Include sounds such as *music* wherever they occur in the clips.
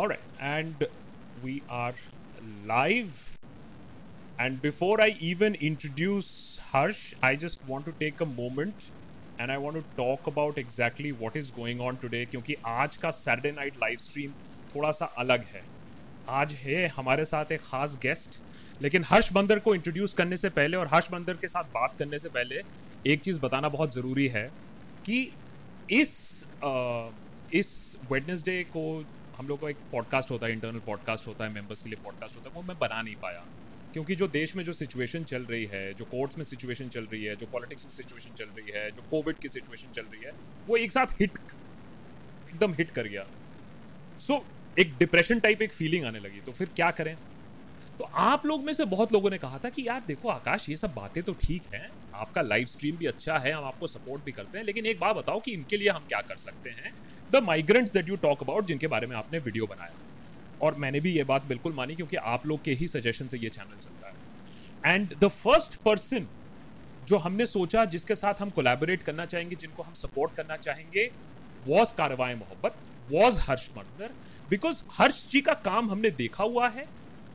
All right, and we are live. And before I even introduce Harsh, I just want to take a moment and I want to talk about exactly what is going on today क्योंकि आज का Saturday night live stream थोड़ा सा अलग है आज है हमारे साथ एक खास गेस्ट लेकिन हर्ष बंदर को इंट्रोड्यूस करने से पहले और हर्ष बंदर के साथ बात करने से पहले एक चीज़ बताना बहुत ज़रूरी है कि इस आ, इस वेडनेसडे को हम लोग का एक पॉडकास्ट होता है इंटरनल पॉडकास्ट होता है मेंबर्स के लिए पॉडकास्ट होता है वो मैं बना नहीं पाया। क्योंकि जो देश में जो सिचुएशन चल रही है जो कोर्ट्स में सिचुएशन चल रही है जो पॉलिटिक्स में सिचुएशन चल रही है जो कोविड की सिचुएशन चल रही है वो एक साथ हिट एकदम हिट कर गया। सो so, एक डिप्रेशन टाइप एक फीलिंग आने लगी तो फिर क्या करें? तो आप लोग में से बहुत लोगों ने कहा था कि यार देखो आकाश ये सब बातें तो ठीक हैं आपका लाइव स्ट्रीम भी अच्छा है हम आपको सपोर्ट भी करते हैं लेकिन एक बात बताओ कि इनके लिए हम क्या कर सकते हैं? The migrants that you talk about जिनके बारे में आपने वीडियो बनाया। और मैंने भी ये बात बिल्कुल मानी, क्योंकि आप लोग के ही सजेशन से ये चैनल चल रहा है। एंड द फ़र्स्ट पर्सन जो हमने सोचा, जिसके साथ हम कोलैबोरेट करना चाहेंगे, जिनको हम सपोर्ट करना चाहेंगे वॉज़ कारवाए मोहब्बत was Harsh murder because Harsh ji का काम हमने देखा हुआ है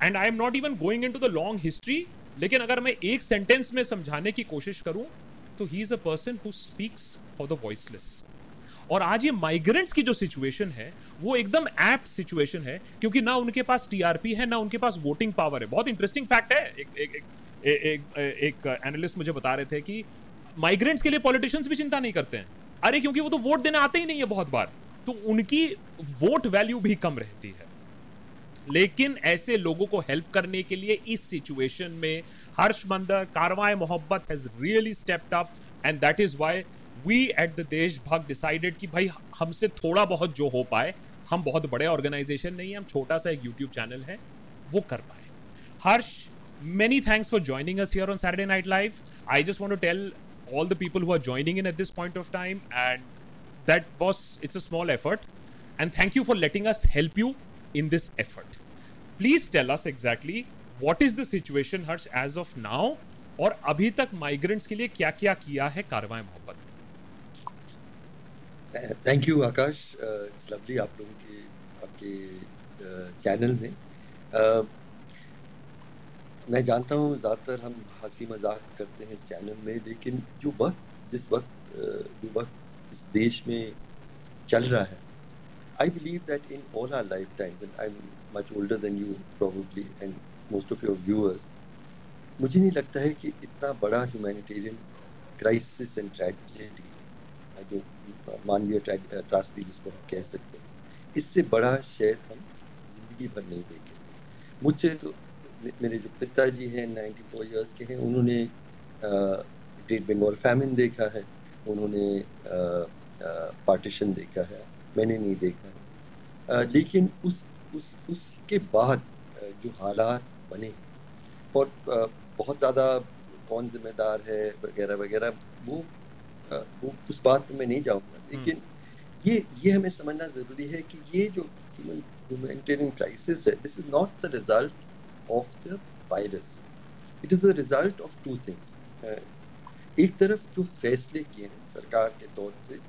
and I am not even going into the long history लेकिन अगर मैं एक सेंटेंस में समझाने की कोशिश करूँ तो he is a person who speaks for the voiceless और आज ये माइग्रेंट्स की जो सिचुएशन है, वो एकदम एप्ट सिचुएशन है, क्योंकि ना उनके पास टीआरपी है, ना उनके पास वोटिंग पावर है। बहुत इंटरेस्टिंग फैक्ट है। एक एक एक एक एनालिस्ट मुझे बता रहे थे कि माइग्रेंट्स के लिए पॉलिटिशियंस भी चिंता नहीं करते हैं। अरे, क्योंकि वो तो वोट देने आते ही नहीं है बहुत बार। तो उनकी वोट वैल्यू भी कम रहती है। लेकिन ऐसे लोगों को हेल्प करने के लिए इस सिचुएशन में Harsh Mander Karwan Mohabbat has really stepped up and that is why we at the देश भाग डिसाइडेड कि भाई हमसे थोड़ा बहुत जो हो पाए, हम बहुत बड़े ऑर्गेनाइजेशन नहीं है, हम छोटा सा एक यूट्यूब चैनल है, वो कर पाए। Harsh many thanks for joining us here on Saturday night live I just want to tell all the people who are joining in at this point of time and that was it's a small effort and thank you for letting us help you in this effort please tell us exactly what is the situation Harsh as of now और अभी तक migrants के लिए क्या क्या किया है Karwan Mohabbat? Thank you Akash it's lovely आप लोगों के आपके चैनल uh, में. Uh, मैं जानता हूँ ज़्यादातर हम हँसी मज़ाक करते हैं इस चैनल में लेकिन जो वक्त जिस वक्त uh, जो वक्त इस देश में चल रहा है I believe that in all our lifetimes and I am much older than you probably and most of your viewers मुझे नहीं लगता है कि इतना बड़ा ह्यूमैनिटेरियन क्राइसिस एंड ट्रेजिडी जो मानवीय त्रासदी जिसको हम कह सकते हैं। इससे बड़ा शायद हम ज़िंदगी भर नहीं देखेंगे। मुझसे तो मेरे जो पिताजी हैं नाइन्टी फोर ईयर्स के हैं उन्होंने ग्रेट बंगाल फैमिन देखा है उन्होंने पार्टीशन देखा है मैंने नहीं देखा है। आ, लेकिन उस उस उसके बाद जो हालात बने और बहुत ज़्यादा कौन जिम्मेदार है वगैरह वगैरह वो वो उस बात पर मैं नहीं जाऊँगा। हम्म। लेकिन ये ये हमें समझना ज़रूरी है कि ये जो ह्यूमैनिटेरियन क्राइसिस है this is not the result of the virus it is the result of two things एक तरफ़ जो फैसले किए हैं सरकार के तौर से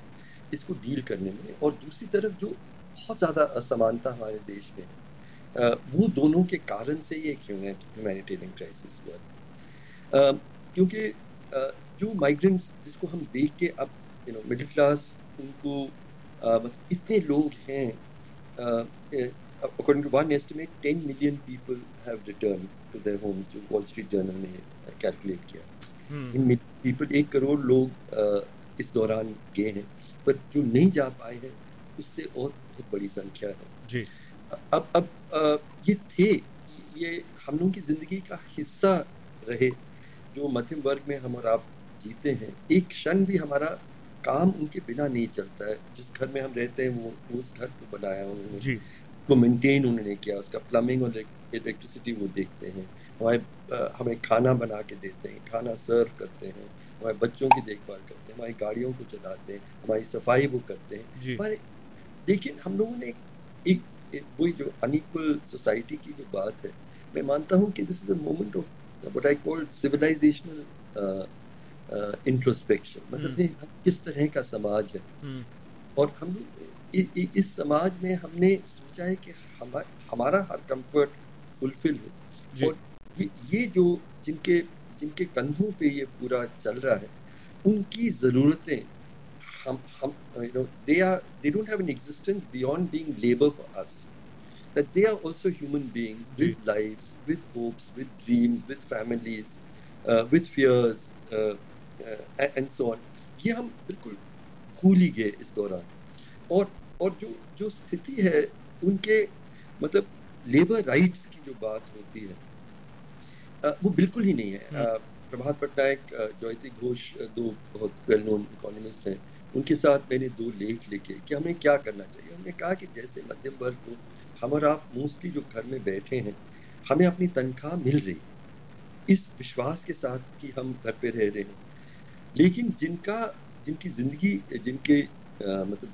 इसको डील करने में और दूसरी तरफ़ जो बहुत ज़्यादा असमानता हमारे देश में है। वो दोनों के कारण से ये ह्यूमैनिटेरियन क्राइसिस हुआ। क्योंकि जो माइग्रेंट्स जिसको हम देख के अब यू नो मिडिल क्लास उनको मतलब इतने लोग हैं according to one estimate ten million people have return to their homes जो वॉल स्ट्रीट जर्नल ने कैलकुलेट किया। इन पीपल एक करोड़ लोग इस दौरान गए हैं पर जो नहीं जा पाए हैं उससे और बहुत बड़ी संख्या है। जी। अब अब ये थे ये हम लोगों की ज़िंदगी का हिस्सा रहे जो मध्यम वर्ग में हम और आप जीते हैं। एक क्षण भी हमारा काम उनके बिना नहीं चलता है। जिस घर में हम रहते हैं वो उस घर को बनाया उन्होंने। वो मेंटेन उन्होंने किया उसका प्लम्बिंग और इलेक्ट्रिसिटी वो देखते हैं। हमारे हमें खाना बना के देते हैं खाना सर्व करते हैं हमारे बच्चों की देखभाल करते हैं हमारी गाड़ियों को चलाते हैं हमारी सफ़ाई वो करते हैं। हमारे लेकिन हम लोगों ने एक, एक वही जो अनइक्वल सोसाइटी की जो बात है मैं मानता हूँ कि this is a moment of what I call civilizational Uh, introspection मतलब hmm. हम किस तरह का समाज है? Hmm. और हम इ, इ, इस समाज में हमने सोचा है कि हम, हमारा हर कंफर्ट फुलफिल हो। और ये, जो जिनके जिनके कंधों पे ये पूरा चल रहा है उनकी ज़रूरतें हम हम you know they are they don't have an existence beyond being labour for us that they are also human beings with lifes with hopes with dreams with families with fears and so on. ये हम बिल्कुल भूल ही गए इस दौरान। और और जो जो स्थिति है उनके मतलब लेबर राइट्स की जो बात होती है वो बिल्कुल ही नहीं है। प्रभात पटनायक जयती घोष दो बहुत वेल नोन इकोनॉमिस्ट हैं। उनके साथ मैंने दो लेख लिखे कि हमें क्या करना चाहिए। हमने कहा कि जैसे मध्यम वर्ग को हम और आप मोस्टली जो घर में बैठे हैं हमें अपनी तनख्वाह मिल रही है। इस विश्वास के साथ कि हम घर पे रह रहे हैं। लेकिन जिनका जिनकी ज़िंदगी जिनके मतलब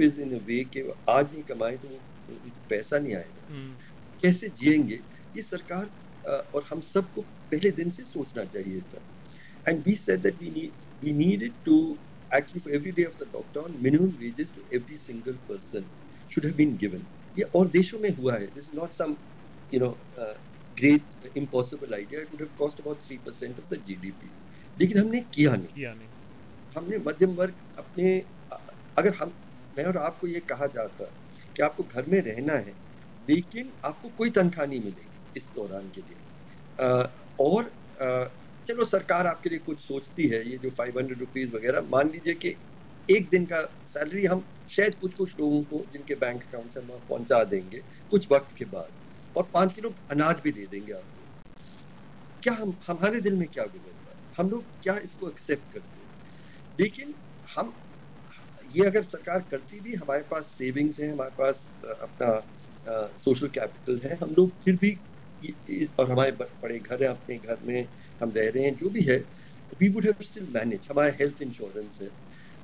इज़ इन वे के आज नहीं कमाए तो पैसा नहीं आएगा। हम्म। कैसे जिएँगे? ये सरकार और हम सबको पहले दिन से सोचना चाहिए था। And we said that we need we needed to actually for every day of the lockdown minimum wages to every single person should have been given ये और देशों में हुआ है। This is not some you know great impossible idea it would have cost about three percent of the G D P लेकिन हमने किया नहीं. किया नहीं. हमने मध्यम वर्ग अपने अगर हम मैं और आपको ये कहा जाता कि आपको घर में रहना है लेकिन आपको कोई तनख्वाह नहीं मिलेगी इस दौरान के लिए आ, और आ, चलो सरकार आपके लिए कुछ सोचती है ये जो फाइव हंड्रेड रुपीज़ वगैरह मान लीजिए कि एक दिन का सैलरी हम शायद कुछ कुछ लोगों को जिनके बैंक अकाउंट से हम पहुँचा देंगे कुछ वक्त के बाद और पाँच किलो अनाज भी दे देंगे आपको क्या हम हमारे दिल में क्या गुजरता है हम लोग क्या इसको एक्सेप्ट करते हैं? लेकिन हम ये अगर सरकार करती भी हमारे पास सेविंग्स हैं हमारे पास अपना सोशल कैपिटल है हम लोग फिर भी और हमारे बड़े घर हैं अपने घर में हम रह रहे हैं जो भी है we would have still manage हमारा हेल्थ इंश्योरेंस है।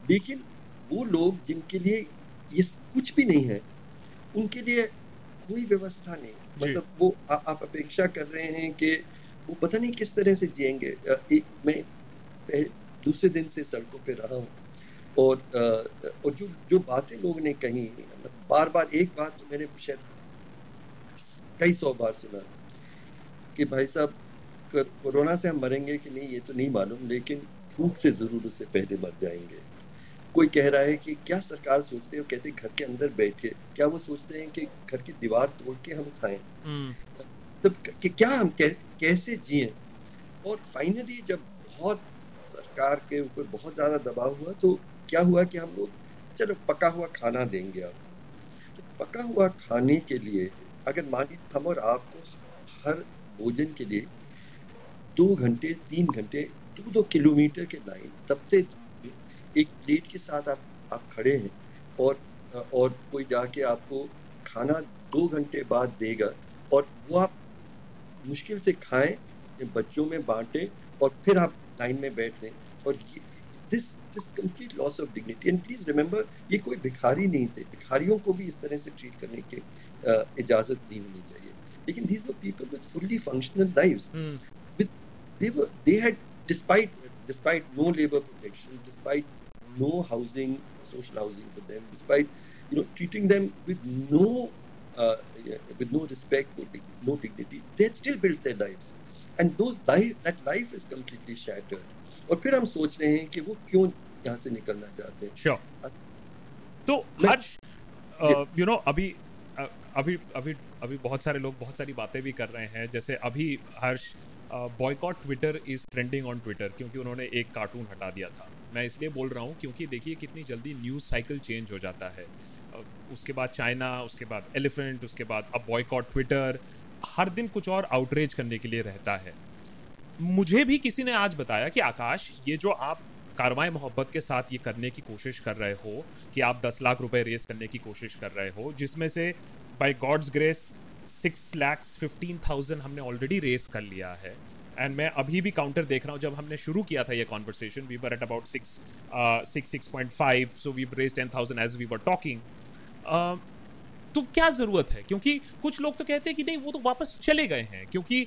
लेकिन वो लोग जिनके लिए ये कुछ भी नहीं है उनके लिए कोई व्यवस्था नहीं। मतलब वो आ, आप अपेक्षा कर रहे हैं कि वो पता नहीं किस तरह से जिएँगे। एक मैं दूसरे दिन से सड़कों पे रहा हूँ और और जो जो बातें लोग ने कही मतलब बार बार एक बात तो मैंने शायद कई सौ बार सुना कि भाई साहब कोरोना से हम मरेंगे कि नहीं ये तो नहीं मालूम लेकिन भूख से ज़रूर उससे पहले मर जाएँगे। कोई कह रहा है कि क्या सरकार सोचते है कहते घर के अंदर बैठे। क्या वो सोचते हैं कि घर की दीवार तोड़ के हम खाएँ? तब कि, क्या हम कैसे जिए? और फाइनली जब बहुत सरकार के ऊपर बहुत ज़्यादा दबाव हुआ तो क्या हुआ कि हम लोग, चलो पका हुआ खाना देंगे आप तो पका हुआ खाने के लिए, अगर मान लीजिए हम और आपको हर भोजन के लिए दो घंटे, तीन घंटे, दो दो किलोमीटर के लाइन, तब से एक प्लेट के साथ आप आप खड़े हैं और और कोई जाके आपको खाना दो घंटे बाद देगा और वो आप मुश्किल से खाएँ बच्चों में बांटें और फिर आप लाइन में बैठ लें। और this this complete loss of dignity and please remember ये कोई भिखारी नहीं थे। भिखारियों को भी इस तरह से ट्रीट करने की इजाज़त नहीं होनी चाहिए। लेकिन these were people with fully functional lives they were they had despite despite no labor protection, despite no housing, social housing for them, despite you know treating them with no uh, with no respect, no, no dignity, they still built their lives, and those life that life is completely shattered. और फिर हम सोच रहे हैं कि वो क्यों यहाँ से निकलना चाहते हैं? Sure. तो हर्ष यू नो अभी अभी अभी अभी बहुत सारे लोग बहुत सारी बातें भी कर रहे हैं। जैसे अभी Harsh boycott Twitter is trending on Twitter क्योंकि उन्होंने एक कार्टून हटा दिया था। मैं इसलिए बोल रहा हूँ क्योंकि देखिए कितनी जल्दी न्यूज़ साइकिल चेंज हो जाता है। उसके बाद चाइना, उसके बाद एलिफेंट, उसके बाद अब बॉयकॉट ट्विटर हर दिन कुछ और आउटरीच करने के लिए रहता है। मुझे भी किसी ने आज बताया कि आकाश, ये जो आप कारवाई मोहब्बत के साथ ये करने की कोशिश कर रहे हो, कि आप दस लाख रुपए रेस करने की कोशिश कर रहे हो, जिसमें से by God's grace six lakhs fifteen thousand हमने ऑलरेडी रेस कर लिया है। एंड मैं अभी भी काउंटर देख रहा हूँ, जब हमने शुरू किया था ये conversation we were at about six six six point five so we raise ten thousand as we were talking तो क्या ज़रूरत है? क्योंकि कुछ लोग तो कहते हैं कि नहीं, वो तो वापस चले गए हैं, क्योंकि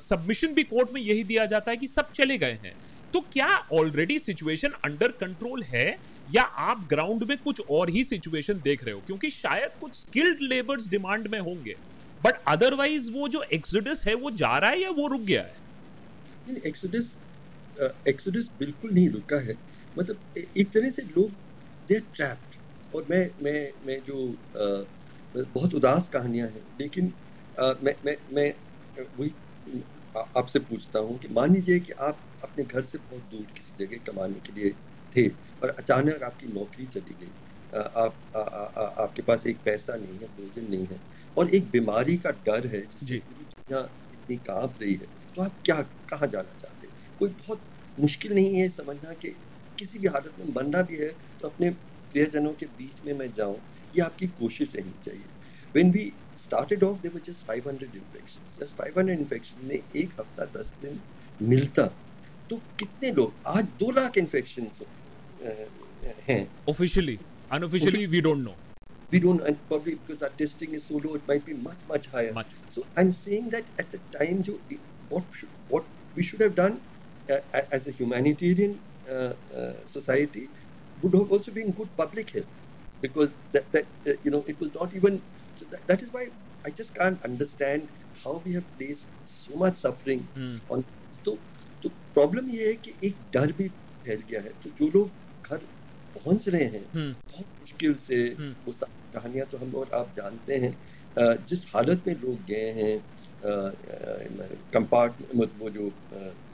सबमिशन भी कोर्ट में यही दिया जाता है कि सब चले गए हैं। तो क्या ऑलरेडी सिचुएशन अंडर कंट्रोल है, या आप ग्राउंड में कुछ और ही सिचुएशन देख रहे हो? क्योंकि शायद कुछ स्किल्ड लेबर्स डिमांड में होंगे। बट अदरवाइज़ वो जो एक्सोडस है, वो जा रहा है या वो रुक गया है? एक्सोडस एक्सोडस बिल्कुल नहीं रुका है। मतलब एक तरह से लोग दे ट्रैप्ड और मैं मैं मैं जो uh, बहुत उदास कहानियाँ हैं लेकिन uh, मैं मैं मैं वही आपसे पूछता हूँ कि मान लीजिए कि आप अपने घर से बहुत दूर किसी जगह कमाने के लिए थे और अचानक आपकी नौकरी चली गई। आप आ, आ, आपके पास एक पैसा नहीं है भोजन नहीं है और एक बीमारी का डर है जिससे इतनी काँप रही है तो आप क्या कहाँ जाना चाहते हैं? कोई बहुत मुश्किल नहीं है समझना कि किसी भी हालत में मरना भी है तो अपने प्रियजनों के बीच में मैं जाऊँ ये आपकी कोशिश रहनी चाहिए when we off there were just 500 infections just 500 infection में एक हफ़्ता दस दिन मिलता तो कितने लोग आज दो लाख इन्फेक्शन हैं officially unofficially we don't know we don't and probably because our testing is so low it might be much much higher much. so i'm saying that at the time jo, what should, what we should have done uh, as a humanitarian uh, uh, society would have also been good public health because that, that uh, you know it was not even so that, that is why I just can't understand how we have placed so much suffering hmm. on तो तो problem ये है कि एक डर भी फैल गया है तो जो लोग घर पहुँच रहे हैं hmm. बहुत मुश्किल से hmm. वो कहानियाँ तो हम और आप जानते हैं जिस हालत में लोग गए हैं कंपार्ट मतलब वो जो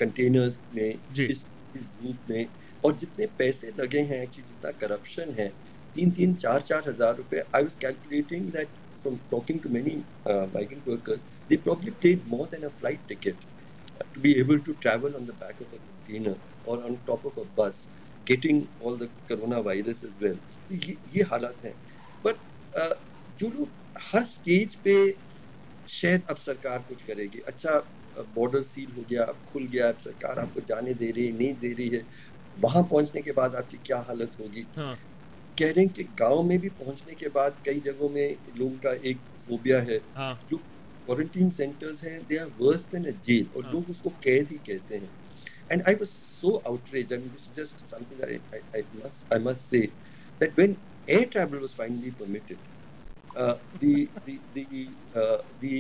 कंटेनर्स में इस धूप में और जितने पैसे लगे हैं कि जितना करप्शन है तीन तीन चार चार हज़ार रुपए I was calculating that from talking to many migrant workers they problem take more than a flight ticket to be able to travel on the back of a container और on top of a bus getting all the corona virus is well तो ये ये हालात हैं। But uh, जो लोग हर stage पे शायद अब सरकार कुछ करेगी। अच्छा बॉर्डर सील हो गया, अब खुल गया, अब सरकार आपको जाने दे रही है, नहीं दे रही है। वहाँ पहुँचने के बाद आपकी क्या हालत होगी हाँ. कह रहे हैं कि गाँव में भी पहुँचने के बाद कई जगहों में लोगों का एक फोबिया है हाँ. जो क्वारंटीन सेंटर्स हैं they are worse than a jail और हाँ. लोग उसको कैद ही कहते हैं and I was so outrage and this just something that I I must I must say that when air travel was finally permitted uh, the the the, uh, the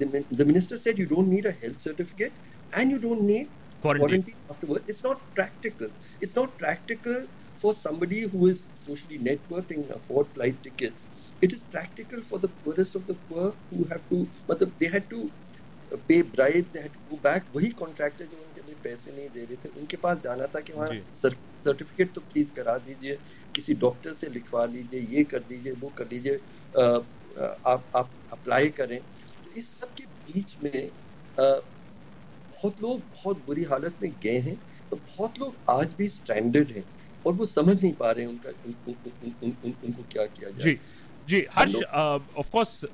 the the minister said you don't need a health certificate and you don't need quarantine. quarantine afterwards it's not practical it's not practical for somebody who is socially networked and afford flight tickets, it is practical for the poorest of the poor who have to, मतलब they had to pay bribe, they had to go back. वही contractor जो उनके लिए पैसे नहीं दे रहे थे उनके पास जाना था कि वहाँ सर्टिफिकेट तो प्लीज़ करा दीजिए किसी डॉक्टर से लिखवा लीजिए ये कर दीजिए वो कर लीजिए आप आप अप्लाई करें तो इस सब के बीच में बहुत लोग बहुत बुरी हालत में गए हैं तो बहुत लोग आज भी स्टैंडर्ड हैं और वो समझ नहीं पा रहे हैं उनका उन, उन, उन, उन, उन, उनको क्या किया जाए। जी जी हर्ष ऑफ़ कोर्स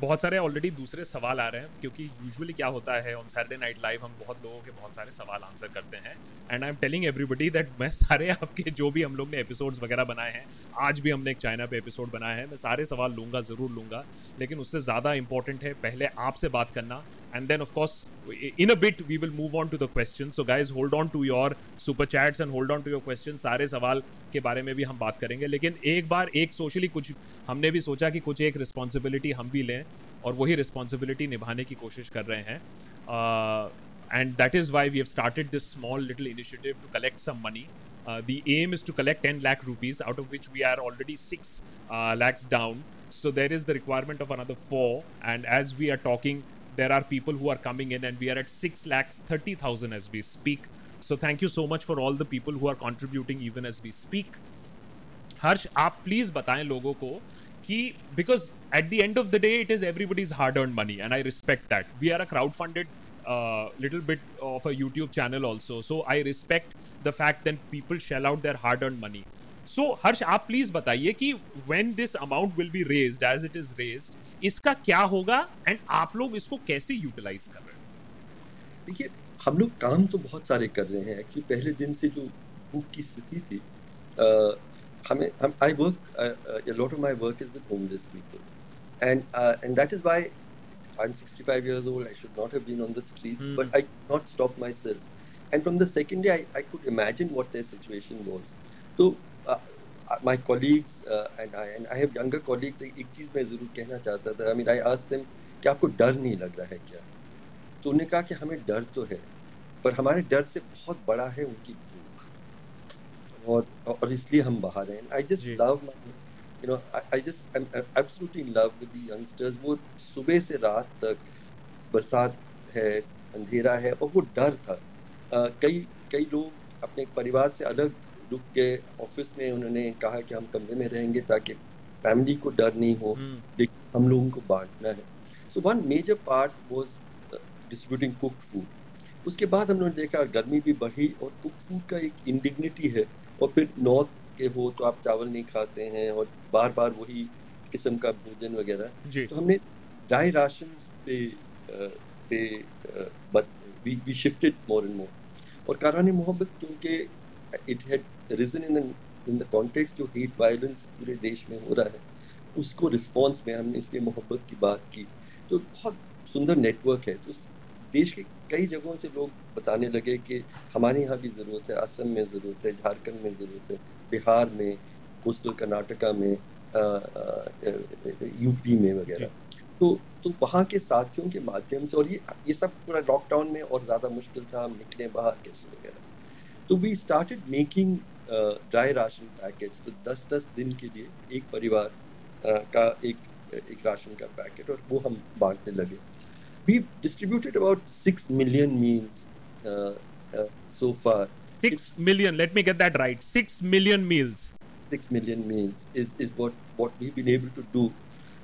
बहुत सारे ऑलरेडी दूसरे सवाल आ रहे हैं क्योंकि यूजुअली क्या होता है ऑन सैटरडे नाइट लाइव हम बहुत लोगों के बहुत सारे सवाल आंसर करते हैं and I am telling everybody that मैं सारे आपके जो भी हम लोग ने एपिसोड्स वगैरह बनाए हैं आज भी हमने एक चाइना पे एपिसोड बनाया है मैं सारे सवाल लूँगा ज़रूर लूँगा लेकिन उससे ज़्यादा इंपॉर्टेंट है पहले आपसे बात करना and then of course in a bit we will move on to the questions so guys hold on to your super chats and hold on to your questions सारे सवाल के बारे में भी हम बात करेंगे लेकिन एक बार एक सोशली कुछ हमने भी सोचा कि कुछ एक रिस्पॉन्सिबिलिटी हम भी लें और वही रिस्पॉन्सिबिलिटी निभाने की कोशिश कर रहे हैं and that is why we have started this small little initiative to collect some money. Uh, the aim is to collect 10 lakh rupees, out of which we are already 6 uh, lakhs down. So there is the requirement of another 4. And as we are talking, there are people who are coming in and we are at 6 lakhs 30,000 as we speak. So thank you so much for all the people who are contributing even as we speak. Harsh, आप please बताएँ लोगों को कि because at the end of the day it is everybody's hard-earned money and I respect that. We are a crowd-funded uh, little bit of a YouTube channel also, so I respect the fact that people shell out their hard-earned money. सो हर्ष आप please बताइए कि when this amount will be raised as it is raised इसका क्या होगा and आप लोग इसको कैसे यूटिलाइज कर रहे हैं देखिए हम लोग काम तो बहुत सारे कर रहे हैं कि पहले दिन से जो भूख की स्थिति थी uh, हमें हम I work lot of my work is with homeless people and and that is why I'm 65 years old. I should not have been on the streets, mm. but I could not stop myself. And from the second day, I, I could imagine what their situation was. So my colleagues uh, and I and I have younger colleagues एक चीज़ मैं ज़रूर कहना चाहता था। I mean I asked them कि आपको डर नहीं लग रहा है क्या? तो उन्होंने कहा कि हमें डर तो है पर हमारे डर से बहुत बड़ा है उनकी भूख। और और इसलिए हम बाहर हैं। I just love you know I just I absolutely in love with the youngsters वो सुबह से रात तक बरसात है अंधेरा है और वो डर था। Uh, कई कई लोग अपने परिवार से अलग रुक के ऑफ़िस में उन्होंने कहा कि हम कमरे में रहेंगे ताकि फैमिली को डर नहीं हो हम्म। लेकिन हम लोगों को बांटना है। So one major part was distributing cook food उसके बाद हम लोगों ने देखा गर्मी भी बढ़ी और कुक फ़ूड का एक इंडिग्निटी है। और फिर नॉर्थ के हो तो आप चावल नहीं खाते हैं और बार बार वही किस्म का भोजन वगैरह। तो हमने ड्राई राशन पे पे we shifted more and more और कारानी मोहब्बत क्योंकि it had reason in in the context जो हीट वायलेंस पूरे देश में हो रहा है। उसको रिस्पॉन्स में हमने इसलिए मोहब्बत की बात की। तो बहुत सुंदर नेटवर्क है। तो देश के कई जगहों से लोग बताने लगे कि हमारे यहाँ भी ज़रूरत है असम में ज़रूरत है झारखंड में ज़रूरत है बिहार में कोस्टल कर्नाटका में यूपी में वगैरह। तो तो वहाँ के साथियों के माध्यम से और ये ये सब पूरा लॉकडाउन में और ज़्यादा मुश्किल था हम निकले बाहर कैसे वगैरह। तो we started making dry ration packets तो दस दस दिन के लिए एक परिवार uh, का एक एक राशन का पैकेट और वो हम बांटने लगे we distributed about six million meals so far six million let me get that right six million meals six million meals is is what what we've been able to do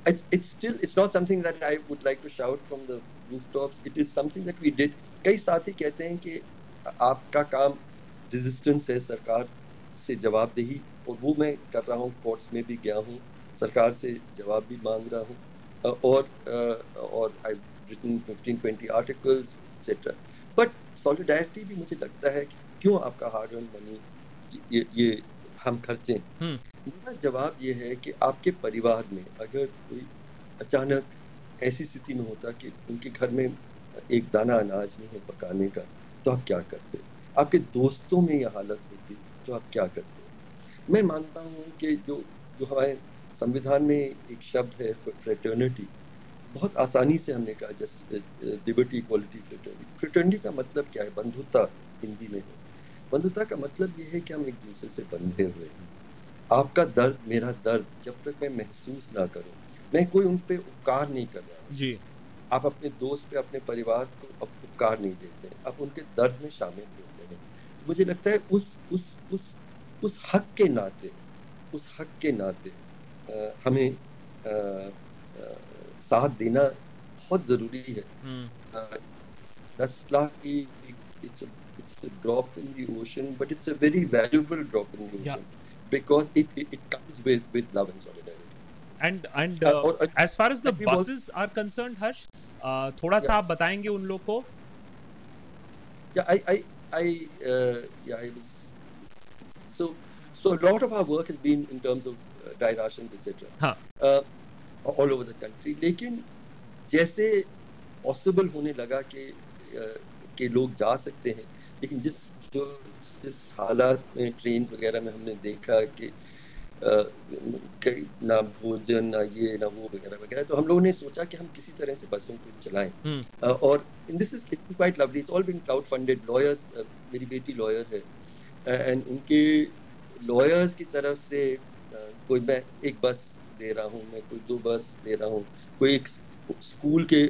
it's it's still it's not something that I would like to shout from the rooftops it is something that we did कई साथी कहते हैं कि आपका काम resistance है सरकार से जवाबदेही और वो मैं कर रहा हूँ कोर्ट्स में भी गया हूँ सरकार से जवाब भी मांग रहा हूँ और और I written fifteen twenty articles etcetera but solidarity भी मुझे लगता है कि क्यों आपका हार्ड अर्न मनी ये ये हम खर्चे? हम्म। मेरा जवाब ये है कि आपके परिवार में अगर कोई अचानक ऐसी स्थिति में होता कि उनके घर में एक दाना अनाज नहीं है पकाने का तो आप क्या करते? आपके दोस्तों में यह हालत होती तो आप क्या करते मैं मानता हूँ कि जो जो हमारे संविधान में एक शब्द है फ्रेटर्निटी बहुत आसानी से हमने कहा just liberty equality fraternity fraternity का मतलब क्या है? बंधुता हिंदी में है। बंधुता का मतलब ये है कि हम एक दूसरे से बंधे हुए हैं। आपका दर्द मेरा दर्द जब तक मैं महसूस ना करूँ मैं कोई उन पर उपकार नहीं कर रहा जी। आप अपने दोस्त पे अपने परिवार को उपकार नहीं देते आप उनके दर्द में शामिल मुझे लगता है उस उस उस उस हक के नाते उस हक के नाते आ, हमें आ, आ, साथ देना बहुत ज़रूरी है। हम्म। दस लाख की drop in the ocean but it's a very valuable drop in the ocean because it it comes with with love and solidarity and and as far as the buses are concern Harsh थोड़ा सा आप बताएँगे उन लोग को? या I I I uh, yeah, I was so so a lot of our work has been in terms of uh, dry rations etc. Huh. Uh, all over the country. लेकिन जैसे पॉसिबल होने लगा कि uh, कि लोग जा सकते हैं लेकिन जिस जो जिस हालात में ट्रेन वगैरह में हमने देखा कि ना भोजन ना ये ना वो वगैरह वगैरह। तो हम लोगों ने सोचा कि हम किसी तरह से बसों को चलाएँ। हम्म। और in this is it's quite lovely. It's all been cloud funded. Lawyers मेरी बेटी लॉयर है। एंड उनके लॉयर्स की तरफ़ से कोई मैं एक बस दे रहा हूँ मैं कोई दो बस दे रहा हूँ। कोई एक स्कूल के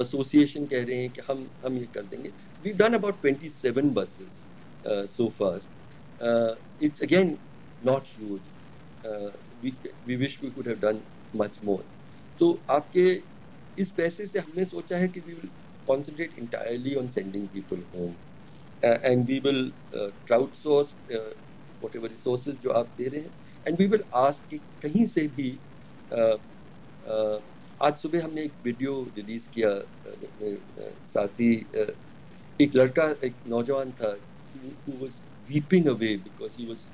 एसोसिएशन कह रहे हैं कि हम हम ये कर देंगे। We done about twenty seven buses so far it's again not huge we wish we could have done much more तो आपके इस पैसे से हमने सोचा है कि we will concentrate entirely on sending people home and we will crowd source whatever resources जो आप दे रहे हैं. एंड वी विल आस्क कि कहीं से भी uh, uh, आज सुबह हमने एक वीडियो रिलीज़ किया uh, साथी एक लड़का एक नौजवान था weeping away because he was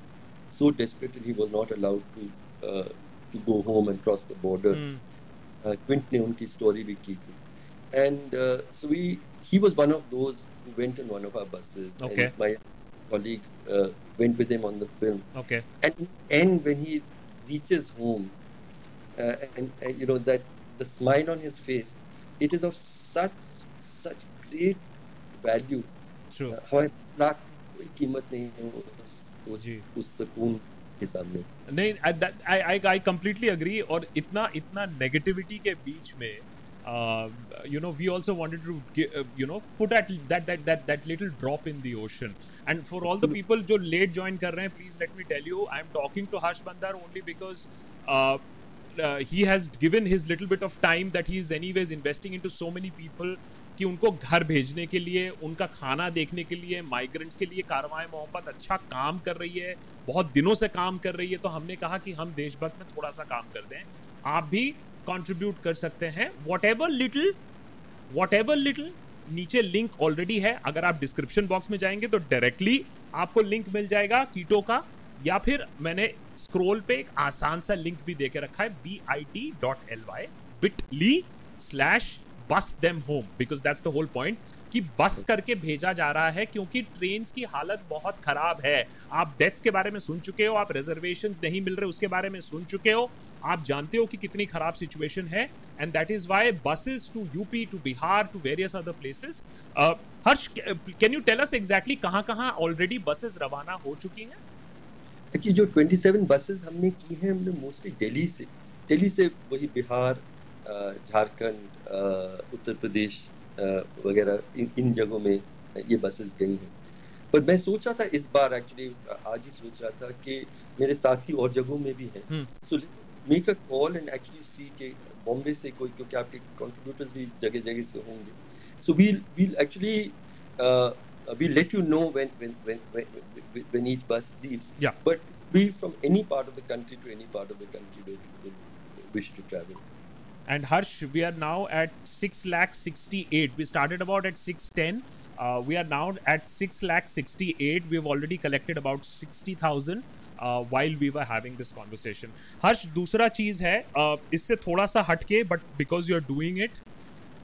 so desperate that he was not allowed to uh, to go home and cross the border. Mm. Uh, Quint ने उनकी story भी की थी. And uh, so we, he was one of those who went in one of our buses. Okay. And my colleague uh, went with him on the film. Okay. And and when he reaches home, uh, and, and you know that the smile on his face, it is of such such great value. True. Uh, हमारे लाख कोई कीमत नहीं है उस उस, उस सुकून के सामने। नहीं I I I completely agree और इतना इतना नेगेटिविटी के बीच में you know we also wanted to you know put at that that that that little drop in the ocean and for all the people जो लेट ज्वाइन कर रहे हैं please let me tell you I am talking to Harsh Mander only because uh, he has given his little bit of time that he is anyways investing into so many people. कि उनको घर भेजने के लिए, उनका खाना देखने के लिए माइग्रेंट्स के लिए कारवाएँ मोहब्बत अच्छा काम कर रही है, बहुत दिनों से काम कर रही है तो हमने कहा कि हम देशभक्त में थोड़ा सा काम कर दें। आप भी कंट्रीब्यूट कर सकते हैं। Whatever little whatever little नीचे लिंक ऑलरेडी है। अगर आप डिस्क्रिप्शन बॉक्स में जाएँगे तो डायरेक्टली आपको लिंक मिल जाएगा कीटो का, या फिर मैंने स्क्रोल पे एक आसान सा लिंक भी देके रखा है B I T dot L Y bit ly slash bus them home because that's the whole point कि बस करके भेजा जा रहा है क्योंकि ट्रेन की हालत बहुत खराब है। आप डेथ्स के बारे में सुन चुके हो, आप रिजर्वेशन नहीं मिल रहे, उसके बारे में सुन चुके हो। आप जानते हो कि कितनी खराब सिचुएशन है and that is why buses to UP to Bihar to various other places Harsh can you tell us exactly कहाँ कहाँ ऑलरेडी बसेस रवाना हो चुकी हैं? कि जो 27 बसेस हमने की हैं, हमने मोस्टली दिल्ली से दिल्ली से वही बिहार झारखंड उत्तर प्रदेश वगैरह इन इन जगहों में ये बसेस गई हैं। पर मैं सोच रहा था इस बार एक्चुअली आज ही सोच रहा था कि मेरे साथी और जगहों में भी हैं। So make a call and actually see के बॉम्बे से कोई क्योंकि आपके कंट्रीब्यूटर्स भी जगह जगह से होंगे। So we'll we'll actually we'll let you know when when when when, when each bus leaves Yeah. but be from any part of the country to any part of the country where you wish to travel And Harsh, we are now at 6 lakh 68. We started about at 610. Uh, we are now at 6 lakh 68. We've already collected about 60,000 uh, while we were having this conversation. Harsh, दूसरा चीज़ है uh, इससे थोड़ा सा हटके but because you are doing it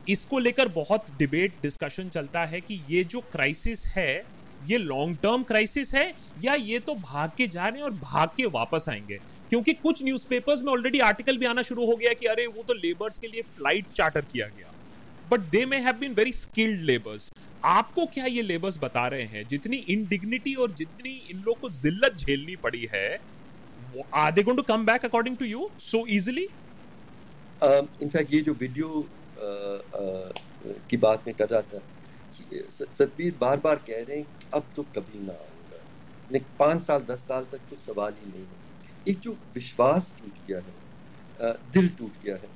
इसको लेकर बहुत डिबेट डिस्कशन चलता है कि ये जो क्राइसिस है ये लॉन्ग टर्म क्राइसिस है या ये तो भाग के जा रहे हैं और भाग के वापस आएँगे क्योंकि कुछ न्यूज़पेपर्स में ऑलरेडी आर्टिकल भी आना शुरू हो गया कि अरे वो तो लेबर्स के लिए फ़्लाइट चार्टर किया गया। But they may have been very skilled labours आपको क्या ये लेबर्स बता रहे हैं? जितनी इनडिग्निटी और जितनी इन लोग को जिल्लत झेलनी पड़ी है are they going to come back according to you so easily in fact ये जो वीडियो uh, uh, की बात में कर रहा था कि सतबीर बार बार कह रहे हैं अब तो कभी ना आऊँगा। पाँच साल दस साल तक तो सवाल ही नहीं है एक जो विश्वास टूट गया है दिल टूट गया है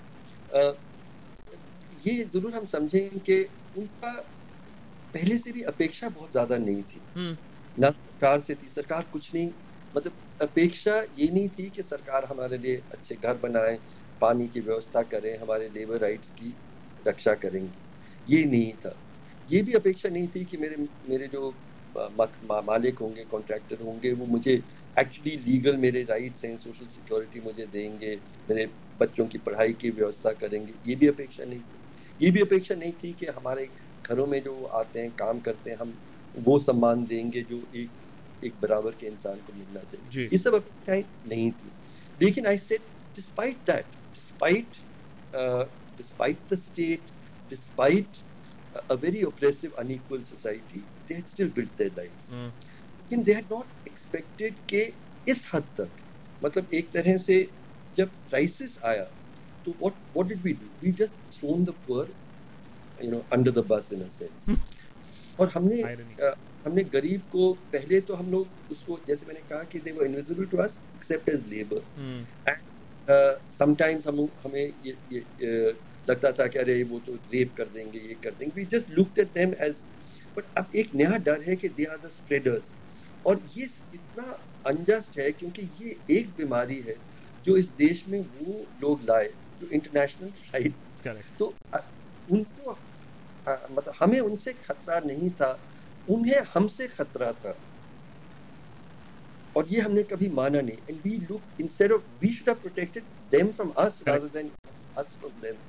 ये ज़रूर हम समझें कि उनका पहले से भी अपेक्षा बहुत ज़्यादा नहीं थी। ना सरकार से थी सरकार कुछ नहीं मतलब अपेक्षा ये नहीं थी कि सरकार हमारे लिए अच्छे घर बनाए पानी की व्यवस्था करें हमारे लेबर राइट्स की रक्षा करेंगे। ये नहीं था। ये भी अपेक्षा नहीं थी कि मेरे मेरे जो मक- मा, मालिक होंगे कॉन्ट्रैक्टर होंगे वो मुझे एक्चुअली लीगल मेरे राइट्स हैं सोशल सिक्योरिटी मुझे देंगे मेरे बच्चों की पढ़ाई की व्यवस्था करेंगे। ये भी अपेक्षा नहीं थी। ये भी अपेक्षा नहीं थी कि हमारे घरों में जो आते हैं काम करते हैं हम वो सम्मान देंगे जो एक एक बराबर के इंसान को मिलना चाहिए। ये सब अपेक्षाएँ नहीं थी। लेकिन I said despite that despite despite the state despite a very oppressive unequal society they had still built their lives. लेकिन they had not expected कि इस हद तक। मतलब एक तरह से जब क्राइसिस आया तो what what did we do? We just thrown the poor you know under the bus in a sense. और हमने. अ, हमने गरीब को पहले तो हम लोग उसको जैसे मैंने कहा कि they were invisible to us except as labor. Sometimes हम हमें ये, ये uh, लगता था कि अरे वो तो रेप कर देंगे ये कर देंगे। We just looked at them as but अब एक नया डर है कि दे आर द स्प्रेडर्स और ये इतना अनजस्ट है क्योंकि ये एक बीमारी है जो इस देश में वो लोग लाए जो इंटरनेशनल फ़्लाइट तो उनको मतलब हमें उनसे खतरा नहीं था उन्हें हमसे खतरा था। और ये हमने कभी माना नहीं। And we look instead of we should have protected them from us rather than us from them.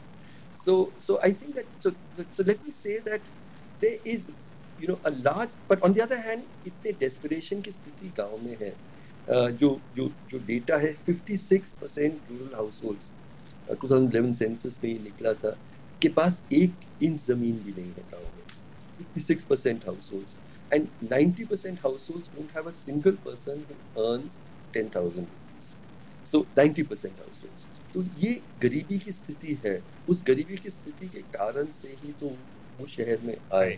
So so i think that so so let me say that there is you know a large but on the other hand इतने desperation की स्थिति गाँव में है। जो जो जो data है 56 percent rural household two thousand census में ही निकला था, के पास एक इंच ज़मीन भी नहीं है गाँव में। 56 percent household and 90 percent household don't have a single person who earns 10000 so 90 percent household तो ये गरीबी की स्थिति है। उस गरीबी की स्थिति के कारण से ही तो वो शहर में आए।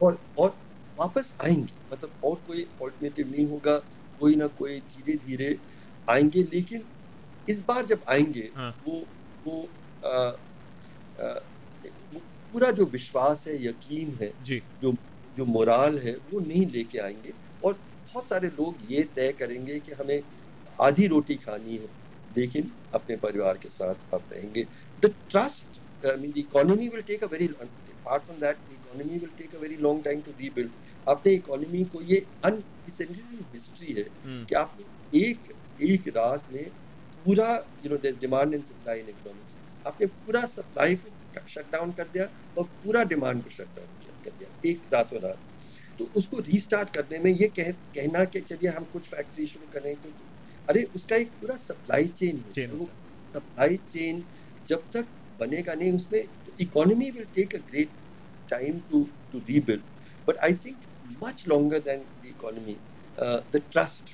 और और वापस आएँगे मतलब और कोई ऑल्टरनेटिव नहीं होगा कोई ना कोई धीरे धीरे आएँगे लेकिन इस बार जब आएँगे हाँ. वो वो आ, आ, वो पूरा जो विश्वास है यकीन है जी. जो जो मोराल है वो नहीं लेके आएँगे और बहुत सारे लोग ये तय करेंगे कि हमें आधी रोटी खानी है लेकिन अपने परिवार के साथ आप रहेंगे the trust I mean the economy will take a very apart from that the economy will take a very long time to rebuild. आपने इकोनॉमी को ये अनप्रेसिडेंटेड हिस्ट्री है hmm. कि आपने एक एक रात में पूरा you know demand and supply in economics आपने पूरा सप्लाई को शट डाउन कर दिया और पूरा डिमांड को शट डाउन कर दिया एक रातों रात। तो उसको रीस्टार्ट करने में ये कह, कहना कि चलिए हम कुछ फैक्ट्री शुरू करें तो अरे उसका एक पूरा सप्लाई चेन है। तो सप्लाई चेन जब तक बनेगा नहीं उसमें economy will take a great time to, to rebuild. But I think much longer than the economy, uh, the trust,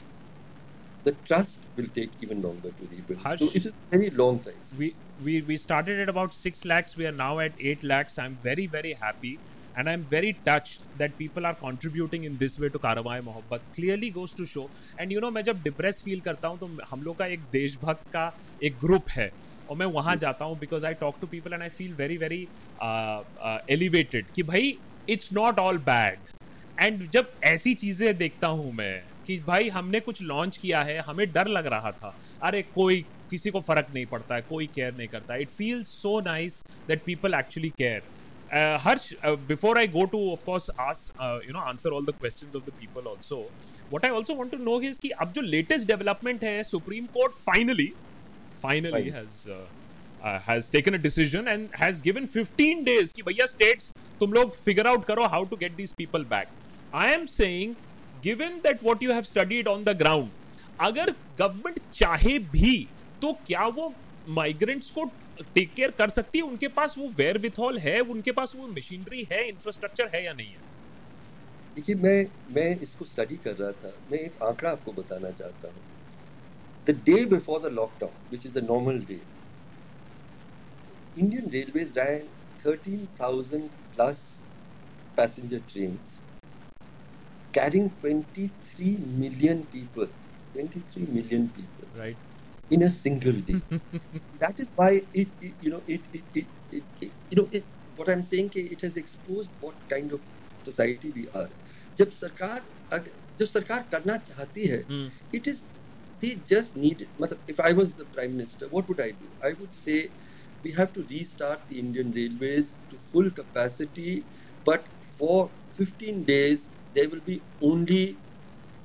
the trust will take even longer to rebuild. Harsh, so it is very long time. We, we, we started at about 6 lakhs. We are now at 8 lakhs. I'm very, very happy. And I'm very touched that people are contributing in this way to Karawai Mohabbat. Clearly goes to show. And you know, मैं जब depress feel करता हूँ तो हम लोग का एक देशभक्त का एक ग्रुप है और मैं वहाँ जाता हूँ because I talk to people and I feel very very elevated कि भाई it's not all bad and जब ऐसी चीज़ें देखता हूँ मैं कि भाई, हमने कुछ लॉन्च किया है, हमें डर लग रहा था। अरे, कोई किसी को फ़र्क नहीं पड़ता है, कोई केयर नहीं करता it feels so nice that people actually care Harsh before I go to of course as you know answer all the questions of the people also what I also want to know is कि अब जो latest development है supreme court finally finally Fine. has uh, uh, has taken a decision and has given 15 days कि भैया states तुम लोग figure out करो how to get these people back. I am saying given that what you have studied on the ground अगर government चाहे भी तो क्या वो माइग्रेंट्स को टेक केयर कर सकती है उनके पास वो वेयर विथॉल है उनके पास वो मशीनरी है इंफ्रास्ट्रक्चर है या नहीं है देखिए मैं मैं इसको स्टडी कर रहा था मैं एक आंकड़ा आपको बताना चाहता हूँ the day before the lockdown, which is a normal day, Indian Railways ran 13,000 plus passenger trains carrying 23 million people. 23 million people. Right. In a single day. *laughs* that is why it, it you know, it, it, it, it, it you know, it, what I'm saying कि it has exposed what kind of society we are. जब सरकार जब सरकार करना चाहती है, hmm. it is they just need if I was the prime minister, what would I do? I would say we have to restart the Indian railways to full capacity, but for 15 days there will be only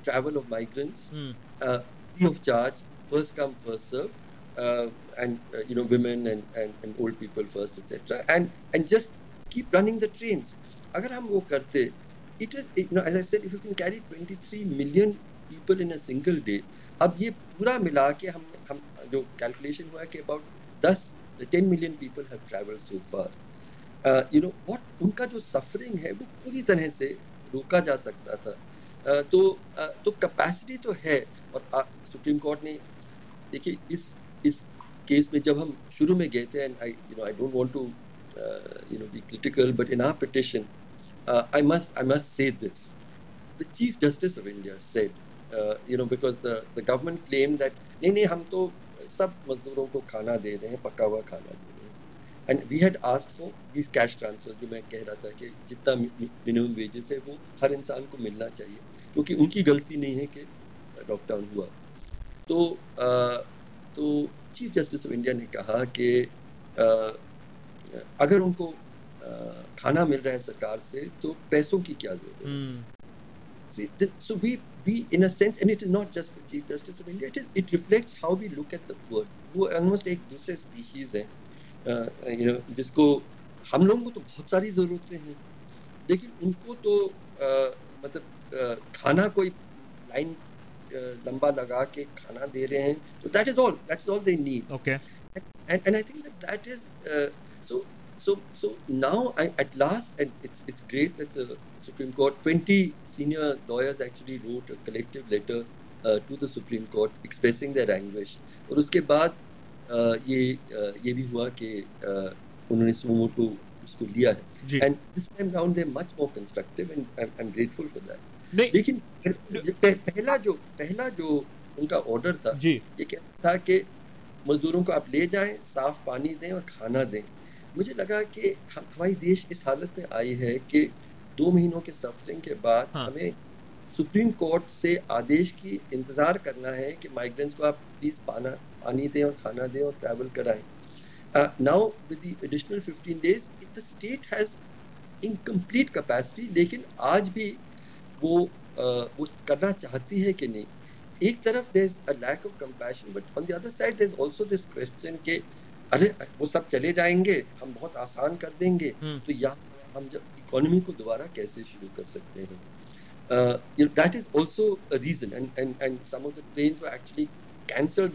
travel of migrants, mm. uh, free of charge, first come first serve, uh, and uh, you know women and, and, and old people first, etc. And and just keep running the trains. अगर हम वो करते, it is you know as I said, if you can carry 23 million people in a single day, अब ये पूरा मिला के हम हम जो कैलकुलेशन हुआ है कि अबाउट दस ten million people have travel so far you know what उनका जो सफरिंग है वो पूरी तरह से रोका जा सकता था। Uh, तो uh, तो कैपेसिटी तो है और सुप्रीम कोर्ट ने देखिए इस इस केस में जब हम शुरू में गए थे and I you know I don't want to you know be critical but in our petition I must I must say this the chief justice of India said you know because the government claim that नहीं नहीं हम तो सब मजदूरों को खाना दे रहे हैं पका हुआ खाना दे रहे हैं and we had ask for this cash transfer जो मैं कह रहा था कि जितना मिनिमम वेजेस है वो हर इंसान को मिलना चाहिए क्योंकि उनकी गलती नहीं है कि लॉकडाउन हुआ तो आ, तो चीफ जस्टिस ऑफ़ इंडिया ने कहा कि अगर उनको आ, खाना मिल रहा है सरकार से तो पैसों की क्या ज़रूरत है hmm. See, this, so we, we, in a sense, and it is not just the Chief Justice of India, it, is, it reflects how we look at the world. वो almost एक दूसरे species है, uh, you know, जिसको हम लोगों को तो बहुत सारी ज़रूरतें हैं, लेकिन उनको तो uh, मतलब uh, खाना कोई लाइन लंबा लगा के खाना दे रहे हैं तो that is all that's all they need okay and and I think that that is uh, so so so now I, at last and it's it's great that the Supreme Court 20 senior lawyers actually wrote a collective letter uh, to the Supreme Court expressing their anguish. और उसके बाद uh, ये uh, ये भी हुआ कि uh, उन्होंने suo motu उसको लिया है। And this time round they much more constructive and I am grateful for that लेकिन पह- पहला जो पहला जो उनका ऑर्डर था जी। ये कहता था कि मजदूरों को आप ले जाएँ साफ़ पानी दें और खाना दें। मुझे लगा कि हम हमारी देश इस हालत में आई है कि दो महीनों के सफरिंग के बाद हाँ। हमें सुप्रीम कोर्ट से आदेश की इंतज़ार करना है कि माइग्रेंट्स को आप प्लीज़ पाना पानी दें और खाना दें और ट्रैवल कराएँ now with the additional 15 days the state has incomplete capacity लेकिन आज भी वो uh, वो करना चाहती है कि नहीं एक तरफ़ there is a lack of compassion but on the other side there is also this question के अरे वो सब चले जाएँगे हम बहुत आसान कर देंगे हम्म। तो या हम जब इकोनॉमी को दोबारा कैसे शुरू कर सकते हैं? That is also reason and and some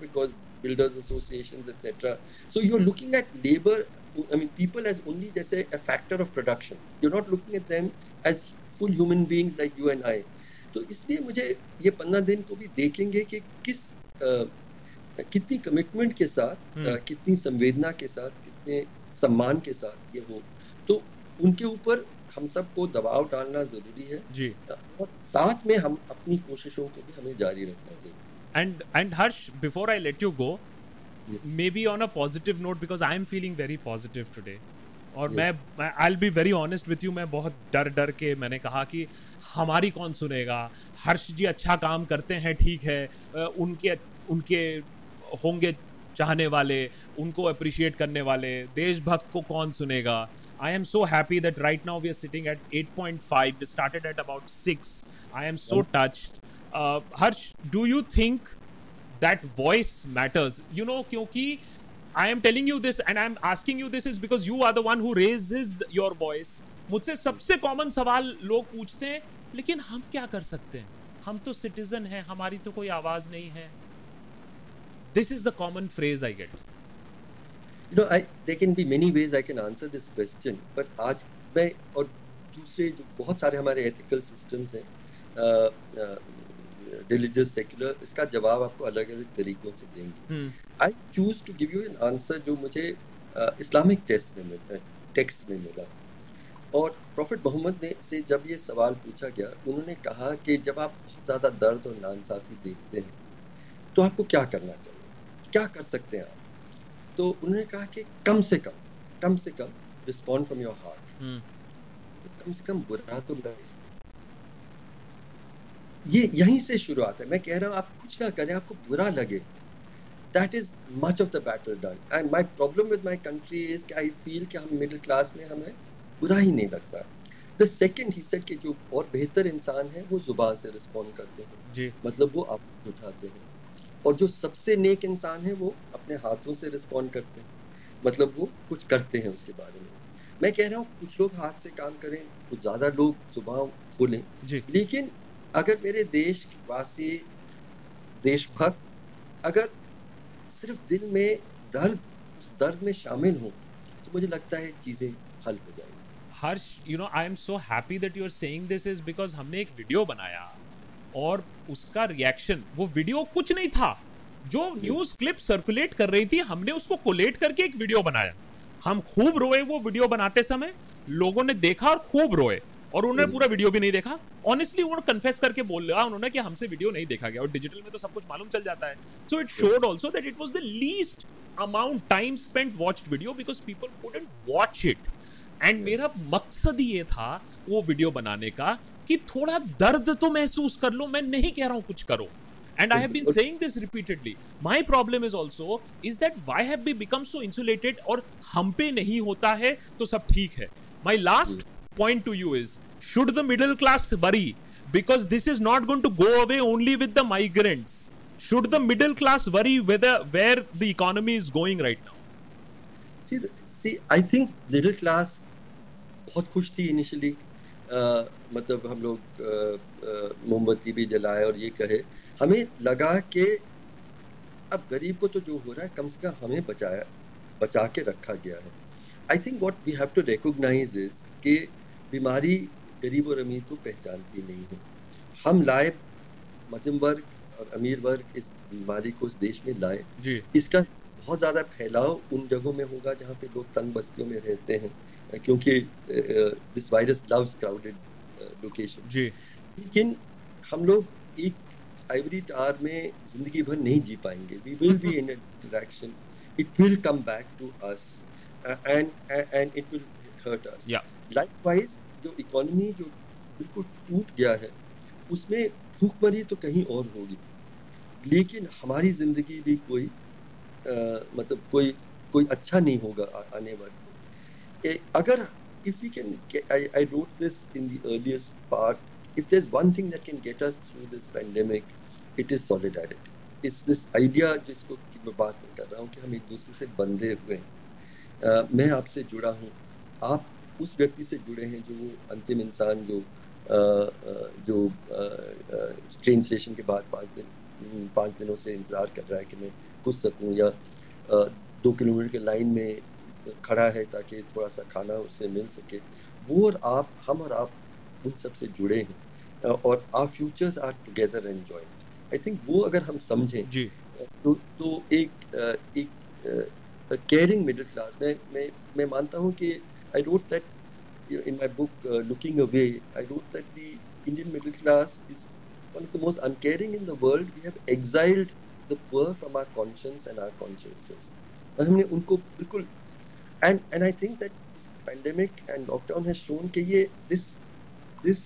because builders association etcetera so you are looking at labour I mean people as only जैसे a factor of production you not looking at them as full human beings like you and I तो इसलिए मुझे ये पंद्रह दिन को भी देखेंगे कि किस uh, कितनी कमिटमेंट के साथ hmm. uh, हम्म। कितनी संवेदना के साथ कितने सम्मान के साथ ये हो। तो उनके ऊपर हम सबको दबाव डालना ज़रूरी है। जी। और साथ में हम अपनी कोशिशों को भी हमें जारी रखना चाहिए and and harsh before i let you go Yes. maybe on a positive note because i am feeling very positive today. और Yes. मैं I'll be very honest with you मैं बहुत डर डर के मैंने कहा कि हमारी कौन सुनेगा? हर्ष जी अच्छा काम करते हैं ठीक है। उनके उनके होंगे चाहने वाले उनको अप्रिशिएट करने वाले देशभक्त को कौन सुनेगा? I am so happy that right now we are sitting at 8.5 started at about 6 i am so touched uh, harsh do you think that voice matters you know क्योंकि I am telling you this and I am asking you this is because you are the one who raises the- your voice मुझसे सबसे common सवाल लोग पूछते हैं लेकिन हम क्या कर सकते हैं हम तो सिटीजन हैं हमारी तो कोई आवाज नहीं है this is the common phrase I get you know I there can be many ways I can answer this question but आज मैं और दूसरे जो बहुत सारे हमारे ethical systems हैं रिलीजियस सेक्युलर इसका जवाब आपको अलग अलग तरीकों से देंगे। I choose to give you an answer जो मुझे इस्लामिक टेस्ट में मिला टेक्स्ट में मिला। और प्रॉफिट मोहम्मद ने से जब ये सवाल पूछा गया उन्होंने कहा कि जब आप बहुत ज़्यादा दर्द और नाइंसाफ़ी देखते हैं तो आपको क्या करना चाहिए? क्या कर सकते हैं आप? तो उन्होंने कहा कि कम से कम कम से कम रिस्पॉन्ड फ्रॉम योर हार्ट कम से कम बुरा तो लगे ये यहीं से शुरुआत है। मैं कह रहा हूँ आप कुछ ना करें आपको बुरा लगे। That is much of the battle done and my problem with my country is I feel कि हम मिडिल क्लास में हमें बुरा ही नहीं लगता। द सेकेंड ही सेट के जो और बेहतर इंसान है वो ज़ुबान से रिस्पॉन्ड करते हैं। जी। मतलब वो आवाज़ उठाते हैं। और जो सबसे नेक इंसान है वो अपने हाथों से रिस्पॉन्ड करते हैं। मतलब वो कुछ करते हैं उसके बारे में। मैं कह रहा हूँ कुछ लोग हाथ से काम करें कुछ ज़्यादा लोग सुबह खोलें। लेकिन अगर मेरे देश देशवासी देशभक्त अगर सिर्फ़ दिल में दर्द उस दर्द में शामिल हो तो मुझे लगता है चीज़ें हल हो जाएँगी। Harsh you know I am so happy that you are saying this is because हमने एक वीडियो बनाया। और उसका रिएक्शन वो वीडियो कुछ नहीं था। जो न्यूज़ क्लिप सर्कुलेट कर रही थी, हमने उसको कोलेट करके एक वीडियो बनाया। हम खूब रोए वो वीडियो बनाते समय। लोगों ने देखा और खूब रोए। और उन्होंने पूरा वीडियो भी नहीं देखा। ऑनेस्टली उन्होंने कन्फेस करके बोल रहा उन्होंने कि हमसे वीडियो नहीं देखा गया। और डिजिटल में तो सब कुछ मालूम चल जाता है। So it showed also that it was the least amount time spent watched video because people couldn't watch it and मेरा मकसद ये था वो वीडियो बनाने का कि थोड़ा दर्द तो महसूस कर लो, मैं नहीं कह रहा हूँ कुछ करो। And I have been saying this repeatedly my problem is also is that why have be become so insulated और हम पे नहीं होता है तो सब ठीक है। My last point to you is should the middle class worry because this is not going to go away only with the migrants should the middle class worry whether where the economy is going right now see I think middle class बहुत खुश थी initially initially मतलब हम लोग मोमबत्ती भी जलाए और ये कहे हमें लगा कि अब गरीब को तो जो हो रहा है कम से कम हमें बचाया बचा के रखा गया है। I think what we have to recognise is कि बीमारी गरीब और अमीर को पहचानती नहीं है। हम लाए मध्यम वर्ग और अमीर वर्ग इस बीमारी को इस देश में लाए। इसका बहुत ज़्यादा फैलाव उन जगहों में होगा जहाँ पे लोग तंग बस्तियों में रहते हैं। क्योंकि this virus loves crowded location जी। लेकिन हम लोग एक आइवरी टार में ज़िंदगी भर नहीं जी पाएँगे। We will be in interaction it will come back to us and and it will hurt us likewise जो इकोनॉमी जो बिल्कुल टूट गया है उसमें भूखमरी तो कहीं और होगी। लेकिन हमारी ज़िंदगी भी कोई आ, मतलब कोई कोई अच्छा नहीं होगा आने वाले। अगर if we can get, I, I wrote this in the earliest part if there's one thing that can get us through this pandemic it is solidarity. इस दिस आइडिया जिसको मैं बात में कर रहा हूँ कि हम एक दूसरे से बंधे हुए हैं। मैं आपसे जुड़ा हूँ। आप उस व्यक्ति से जुड़े हैं जो वो अंतिम इंसान जो जो ट्रेन स्टेशन के बाद पाँच दिन पाँच दिनों से इंतज़ार कर रहा है कि मैं घुस सकूँ या दो किलोमीटर के लाइन में खड़ा है ताकि थोड़ा सा खाना उससे मिल सके। वो और आप हम और आप उन सबसे जुड़े हैं और our futures are together and joint I think वो अगर हम समझें जी. तो तो एक एक केयरिंग मिडिल क्लास मैं मैं मैं मानता हूँ कि I don't that in my book looking away I wrote that the Indian middle class is one of the most uncaring in the world we have exiled the poor from our conscious and our conscious हमने उनको बिल्कुल and and I think that pandemic and lockdown has shown कि ये this this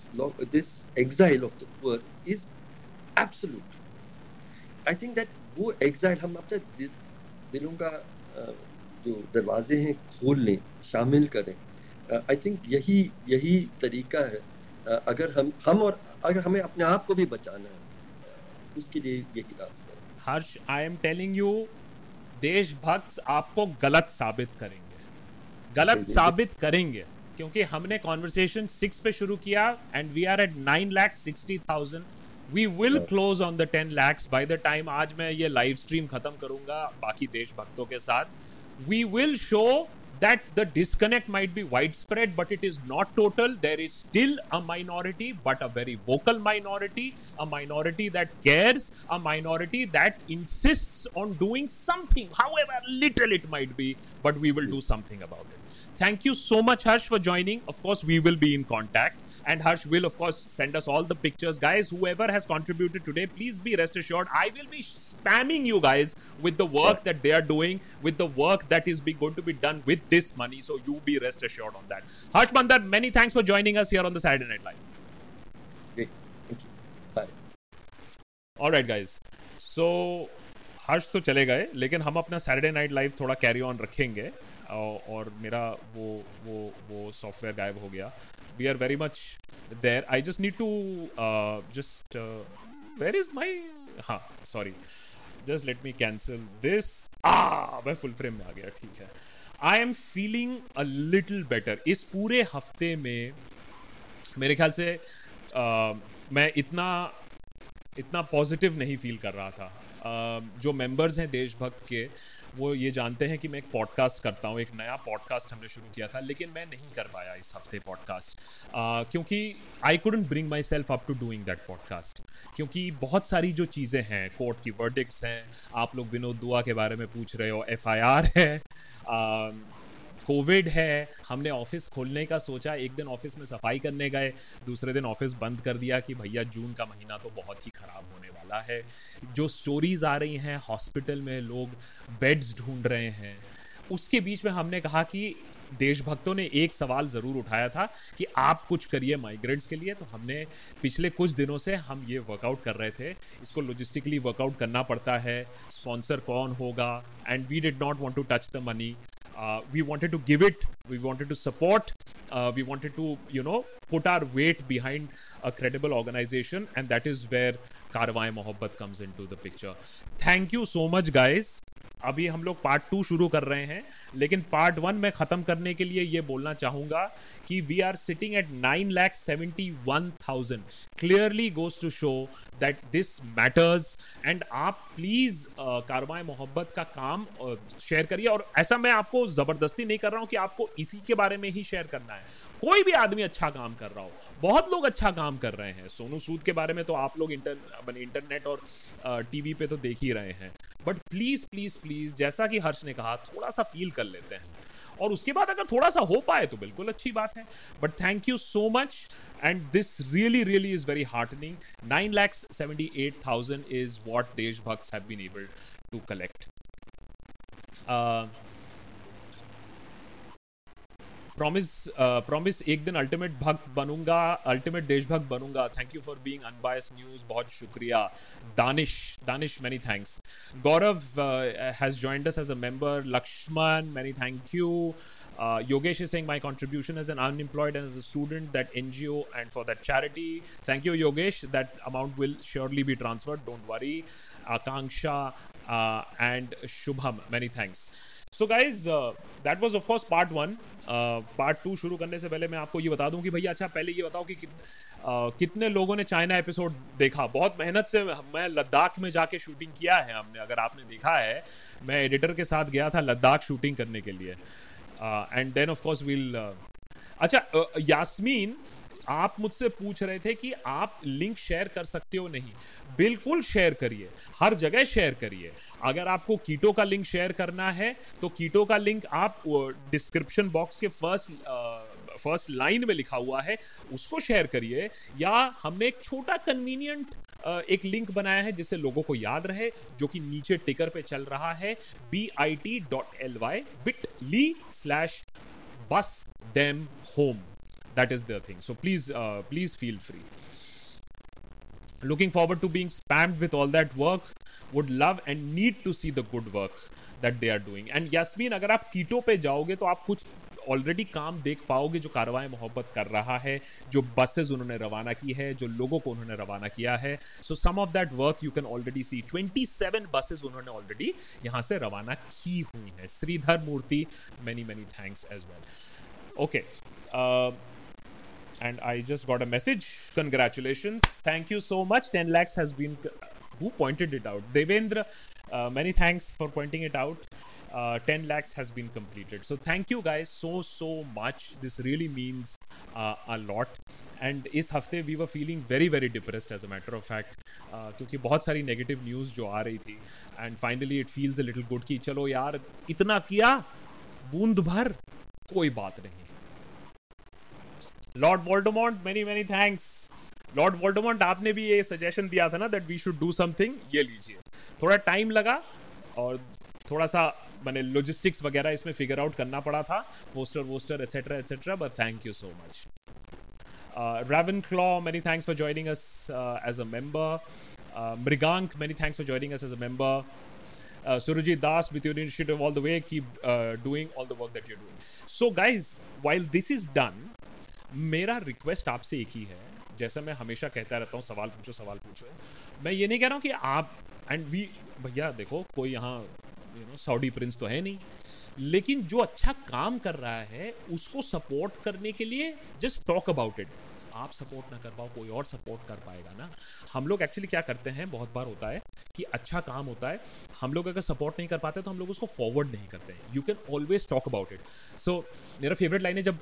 this exile of the poor is absolute. I think that वो exile हम अपने दिलों का जो दरवाजे हैं खोल लें, शामिल करें। आई थिंक यही यही तरीका है। अगर हम हम और, अगर हमें अपने आप को भी बचाना है, उसके लिए यही रास्ता है Harsh I am telling you देशभक्त आपको गलत साबित करेंगे। गलत साबित करेंगे क्योंकि हमने कॉन्वर्सेशन सिक्स पे शुरू किया and we are at nine lakh sixty thousand we will close on the ten lakhs by the time आज मैं ये लाइव स्ट्रीम खत्म करूँगा बाकी देशभक्तों के साथ we will show that the disconnect might be widespread, but it is not total. There is still a minority, but a very vocal minority, a minority that cares, a minority that insists on doing something, however little it might be, but we will do something about it. Thank you so much, Harsh, for joining. Of course, we will be in contact. And Harsh will, of course, send us all the pictures. Guys, whoever has contributed today, please be rest assured. I will be spamming you guys with the work that they are doing, with the work that is be, going to be done with this money. So you be rest assured on that. Harsh Mandar, many thanks for joining us here on the Saturday Night Live. Great. Thank you. Bye. All right, guys. So Harsh तो चले गए लेकिन हम अपना Saturday night live थोड़ा carry on रखेंगे और मेरा वो वो वो सॉफ्टवेयर गायब हो गया। We are very much just need to uh, just uh, where is my हाँ just let me cancel this. Ah मैं full frame में आ गया ठीक है। I am feeling a little better इस पूरे हफ़्ते में मेरे ख्याल से uh, मैं इतना इतना पॉजिटिव नहीं फील कर रहा था। Uh, जो मेंबर्स हैं देशभक्त के वो ये जानते हैं कि मैं एक पॉडकास्ट करता हूँ, एक नया पॉडकास्ट हमने शुरू किया था, लेकिन मैं नहीं कर पाया इस हफ़्ते पॉडकास्ट क्योंकि I couldn't bring myself up to doing that podcast क्योंकि बहुत सारी जो चीज़ें हैं कोर्ट की वर्डिक्स हैं, आप लोग विनोद दुआ के बारे में पूछ रहे हो एफआईआर है कोविड है, हमने ऑफ़िस खोलने का सोचा, एक दिन ऑफ़िस में सफ़ाई करने गए, दूसरे दिन ऑफ़िस बंद कर दिया कि भैया जून का महीना तो बहुत ही ख़राब होने वाला है। जो स्टोरीज आ रही हैं हॉस्पिटल में, लोग बेड्स ढूंढ रहे हैं, उसके बीच में हमने कहा कि देशभक्तों ने एक सवाल ज़रूर उठाया था कि आप कुछ करिए माइग्रेंट्स के लिए तो हमने पिछले कुछ दिनों से हम ये वर्कआउट कर रहे थे। इसको लॉजिस्टिकली वर्कआउट करना पड़ता है स्पॉन्सर कौन होगा and we did not want to touch the money uh, we wanted to give it we wanted to support uh, we wanted to you know put our weight behind a credible organization and that is where Karwai Mohabbat comes into the picture. Thank you so much, guys. अभी हम लोग part two शुरू कर रहे हैं लेकिन part one में ख़त्म करने के लिए ये बोलना चाहूँगा कि we are sitting at nine lakh seventy one thousand clearly goes to show that this matters and आप प्लीज़ कारवाए मोहब्बत का काम शेयर uh, करिए। और ऐसा मैं आपको ज़बरदस्ती नहीं कर रहा हूँ कि आपको इसी के बारे में ही शेयर करना है। कोई भी आदमी अच्छा काम कर रहा हो बहुत लोग अच्छा काम कर रहे हैं। सोनू सूद के बारे में तो आप लोग इंटर इंटरनेट और टीवी पे तो देख ही रहे हैं। बट प्लीज़ प्लीज़ प्लीज़ जैसा कि हर्ष ने कहा थोड़ा सा फील कर लेते हैं। और उसके बाद अगर थोड़ा सा हो पाए तो बिल्कुल अच्छी बात है। But thank you so much and this really really is very heartening nine lakhs seventy eight thousand is what देशभक्त have been able to collect promise promise uh, एक दिन अल्टीमेट भक्त बनूंगा अल्टीमेट देशभक्त बनूंगा thank you for being unbiased news बहुत शुक्रिया Danish Danish many thanks Gaurav has joined us as a member Lakshman many thank you Uh, Yogesh is saying my contribution as an unemployed and as a student, that NGO and for that charity. Thank you, Yogesh. That amount will surely be transferred. Don't worry. Akanksha uh, and Shubham, many thanks. So guys that was of course part one part two शुरू करने से पहले मैं आपको ये बता दूँ कि भैया अच्छा पहले ये बताओ कि कित, uh, कितने लोगों ने चाइना एपिसोड देखा? बहुत मेहनत से मैं लद्दाख में जाके शूटिंग किया है हमने अगर आपने देखा है। मैं एडिटर के साथ गया था लद्दाख शूटिंग करने के लिए। And then of course will अच्छा यास्मीन uh, आप मुझसे पूछ रहे थे कि आप लिंक शेयर कर सकते हो नहीं। बिल्कुल शेयर करिए। हर जगह शेयर करिए। अगर आपको कीटो का लिंक शेयर करना है तो कीटो का लिंक आप डिस्क्रिप्शन बॉक्स के फ़र्स्ट फ़र्स्ट लाइन में लिखा हुआ है, उसको शेयर करिए। या हमने एक छोटा कन्वीनियंट एक लिंक बनाया है, जिससे लोगों को याद रहे, जो कि नीचे टिकर पे चल रहा है B I T dot L Y bit ly slash बस dam home that is the thing so please uh, please feel free looking forward to being spammed with all that work would love and need to see the good work that they are doing and yasmin अगर आप कीटो पे जाओगे तो आप कुछ already काम देख पाओगे जो कार्रवाई मोहब्बत कर रहा है जो बसेस उन्होंने रवाना की है जो लोगों को उन्होंने रवाना किया है so some of that work you can already see 27 buses उन्होंने ऑलरेडी यहाँ से रवाना की हुई है Shridhar Murthy many many thanks as well okay and I just got a message. Congratulations. Thank you so much. 10 lakhs has been. Who pointed it out? Devendra, uh, many thanks for pointing it out. Uh, 10 lakhs has been completed. So thank you guys so, so much. This really means uh, a lot. And इस हफ्ते we were feeling very very depressed as a matter of fact क्योंकि बहुत सारी negative news जो आ रही थी and finally it feels a little good कि चलो यार इतना किया बूंद भर कोई बात नहीं Lord Voldemort many many thanks Lord Voldemort आपने भी ये सजेशन दिया था ना that we should do something ये लीजिए। थोड़ा टाइम लगा और थोड़ा सा मैंने लॉजिस्टिक्स वगैरह इसमें फिगर आउट करना पड़ा था poster वोस्टर etcetera etcetera but thank you so much Ravenclaw many thanks for joining us as a member Mrigank many thanks for joining us as a member Surajit Das with your initiative all the way keep doing all the work that you doing so guys while this is done मेरा request आपसे एक ही है, जैसा मैं हमेशा कहता रहता हूँ, सवाल पूछो सवाल पूछो। मैं ये नहीं कह रहा हूँ कि आप एंड वी भैया देखो, कोई यहाँ यू नो सऊडी प्रिंस तो है नहीं। लेकिन जो अच्छा काम कर रहा है, उसको सपोर्ट करने के लिए जस्ट टॉक अबाउट इट आप सपोर्ट ना कर पाओ, कोई और सपोर्ट कर पाएगा ना। हम लोग एक्चुअली क्या करते हैं, बहुत बार होता है कि अच्छा काम होता है, हम लोग अगर सपोर्ट नहीं कर पाते तो हम लोग उसको फॉरवर्ड नहीं करते हैं। You can always talk about it so मेरा फेवरेट लाइन है जब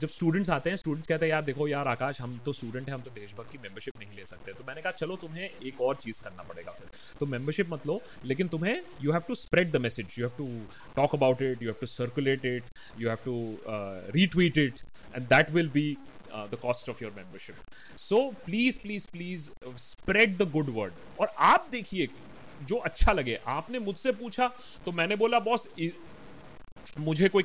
जब स्टूडेंट्स आते हैं स्टूडेंट्स कहते हैं, यार देखो यार आकाश, हम तो स्टूडेंट हैं, हम तो देशभक्त की मेंबरशिप नहीं ले सकते। तो मैंने कहा, चलो तुम्हें एक और चीज़ करना पड़ेगा फिर। तो मेंबरशिप मत लो, लेकिन तुम्हें you have to spread the message you have to talk about it you have to circulate it you have to retweet it and that will be uh, the cost of your membership. So please, please, please uh, spread the good word. और आप देखिए जो अच्छा लगे आपने मुझसे पूछा तो मैंने बोला बॉस मुझे कोई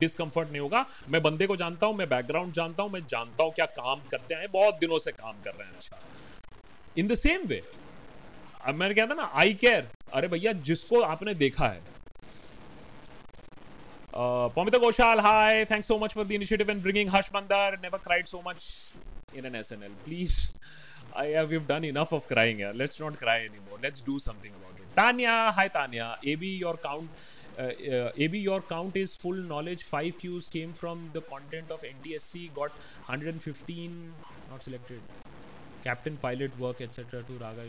डिसकंफर्ट नहीं होगा मैं बंदे को जानता हूँ मैं बैकग्राउंड जानता हूँ मैं जानता हूँ क्या काम करते हैं बहुत दिनों से काम कर रहे हैं अच्छा इन द सेम वे मैंने कहता ना आई केयर अरे भैया जिसको आपने देखा है Uh, Pamita Goshal, hi. Thanks so much for the initiative and bringing Harsh Mandar. Never cried so much in an SNL. Please, I have, we've done enough of crying here. Let's not cry anymore. Let's do something about it. Tanya, hi Tanya. AB, your count. Uh, uh, AB, your count is full knowledge. Five Qs came from the content of NTSC. Got 115 not selected. Captain pilot work, etc. To Raga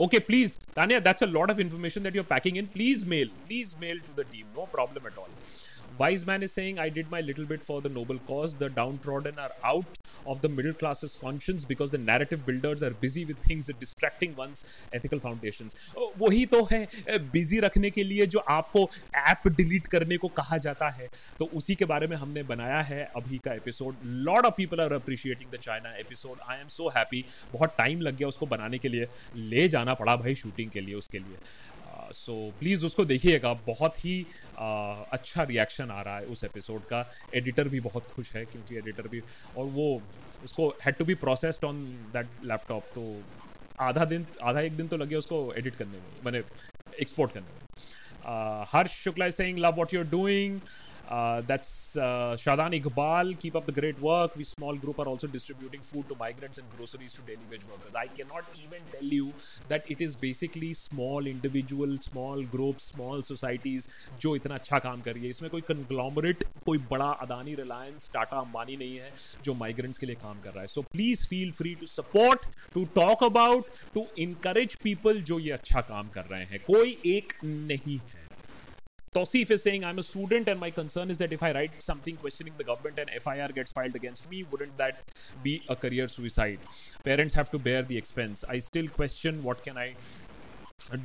Okay, please, Tanya. That's a lot of information that you're packing in. Please mail. Please mail to the team. No problem at all. Wise man is saying, I did my little bit for the noble cause. The downtrodden are out of the middle class's conscience because the narrative builders are busy with things that distracting one's ethical foundations. वही तो है busy रखने के लिए जो आपको app delete करने को कहा जाता है तो उसी के बारे में हमने बनाया है अभी का episode lot of people are appreciating the China episode I am so happy बहुत टाइम लग गया उसको बनाने के लिए ले जाना पड़ा भाई शूटिंग के लिए उसके लिए सो प्लीज़ उसको देखिएगा, बहुत ही अच्छा रिएक्शन आ रहा है उस एपिसोड का। एडिटर भी बहुत खुश है क्योंकि एडिटर भी, और वो उसको had to be processed on that laptop तो आधा दिन, आधा एक दिन तो लगे उसको एडिट करने में, मैंने एक्सपोर्ट करने में। Harsh Shukla saying love what you are doing Uh, that's uh, Shadan Iqbal. Keep up the great work. We small group are also distributing food to migrants and groceries to daily wage workers. I cannot even tell you that it is basically small individual, small groups, small societies जो इतना अच्छा काम कर रही है इसमें कोई conglomerate कोई बड़ा अदानी रिलायंस टाटा अंबानी नहीं है जो माइग्रेंट्स के लिए काम कर रहा है so please feel free to support to talk about to encourage people जो ये अच्छा काम कर रहे हैं कोई एक नहीं है Tosif is saying, I'm a student and my concern is that if I write something questioning the government and FIR gets filed against me, wouldn't that be a career suicide? Parents have to bear the expense. I still question what can I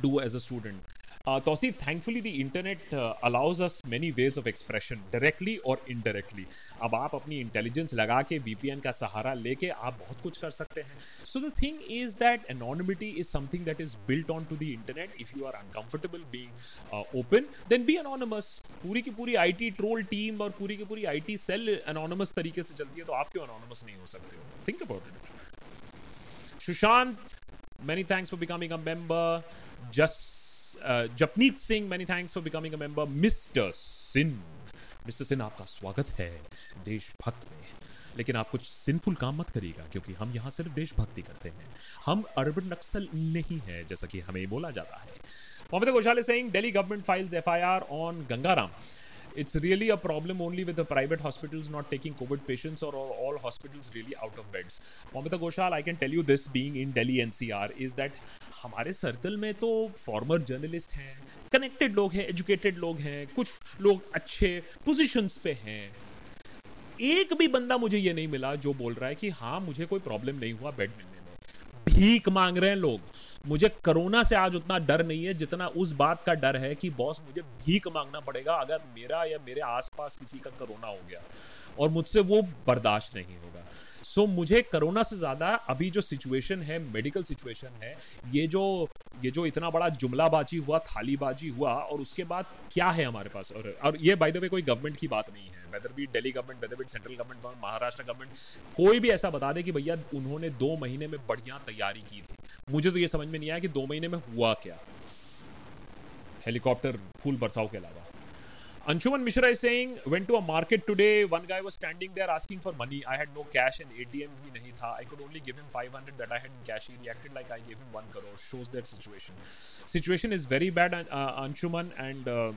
do as a student. Tauseef thankfully the internet allows us many ways of expression directly और indirectly अब आप अपनी intelligence लगा के VPN का सहारा लेके आप बहुत कुछ कर सकते हैं। So the thing is that anonymity is something that is built on to the internet if you are uncomfortable being open then be anonymous पूरी की पूरी आईटी ट्रोल टीम और पूरी की पूरी आईटी सेल अनोनमस तरीके से चलती है तो आप क्यों अनोनमस नहीं हो सकते हो? Think about it Sushant many thanks for becoming a member. Just uh, Japneet Singh, many thanks for becoming a member. Mr. Sin, Mr. Sin, आपका स्वागत है देशभक्त में लेकिन आप कुछ सिंफुल काम मत करिएगा क्योंकि हम यहाँ सिर्फ़ देशभक्ति करते हैं हम अरब नक्सल नहीं है जैसा कि हमें बोला जाता है Mohammed Ghoshal Singh Delhi government files FIR on Gangaram it's really a problem only with the private hospitals not taking COVID patients or all, all hospitals really out of beds. Mamita Ghoshal, I can tell you this being in Delhi NCR is that हमारे circle में तो former journalist हैं connected लोग हैं educated लोग हैं कुछ लोग अच्छे पोजीशंस पे हैं एक भी बंदा मुझे ये नहीं मिला जो बोल रहा है कि हाँ मुझे कोई प्रॉब्लम नहीं हुआ बेड मिलने भीख मांग रहे हैं लोग। मुझे कोरोना से आज उतना डर नहीं है, जितना उस बात का डर है कि बॉस मुझे भीख मांगना पड़ेगा अगर मेरा या मेरे आसपास किसी का कोरोना हो गया और मुझसे वो बर्दाश्त नहीं होगा। सो so, मुझे कोरोना से ज़्यादा अभी जो सिचुएशन है मेडिकल सिचुएशन है ये जो ये जो इतना बड़ा जुमलाबाजी हुआ थालीबाजी हुआ और उसके बाद क्या है हमारे पास? और और ये बाय द वे कोई गवर्नमेंट की बात नहीं है। Whether be Delhi government whether be central government Maharashtra government कोई भी ऐसा बता दे कि भैया उन्होंने दो महीने में बढ़िया तैयारी की थी। मुझे तो ये समझ में नहीं आया कि दो महीने में हुआ क्या। हेलीकॉप्टर फूल बरसाव के अलावा। Anshuman Mishra is saying, went to a market today. One guy was standing there asking for money. I had no cash and ATM bhi nahi tha. I could only give him 500 that I had in cash. He reacted like I gave him one crore. Shows that situation. Situation is very bad, uh, Anshuman, and uh,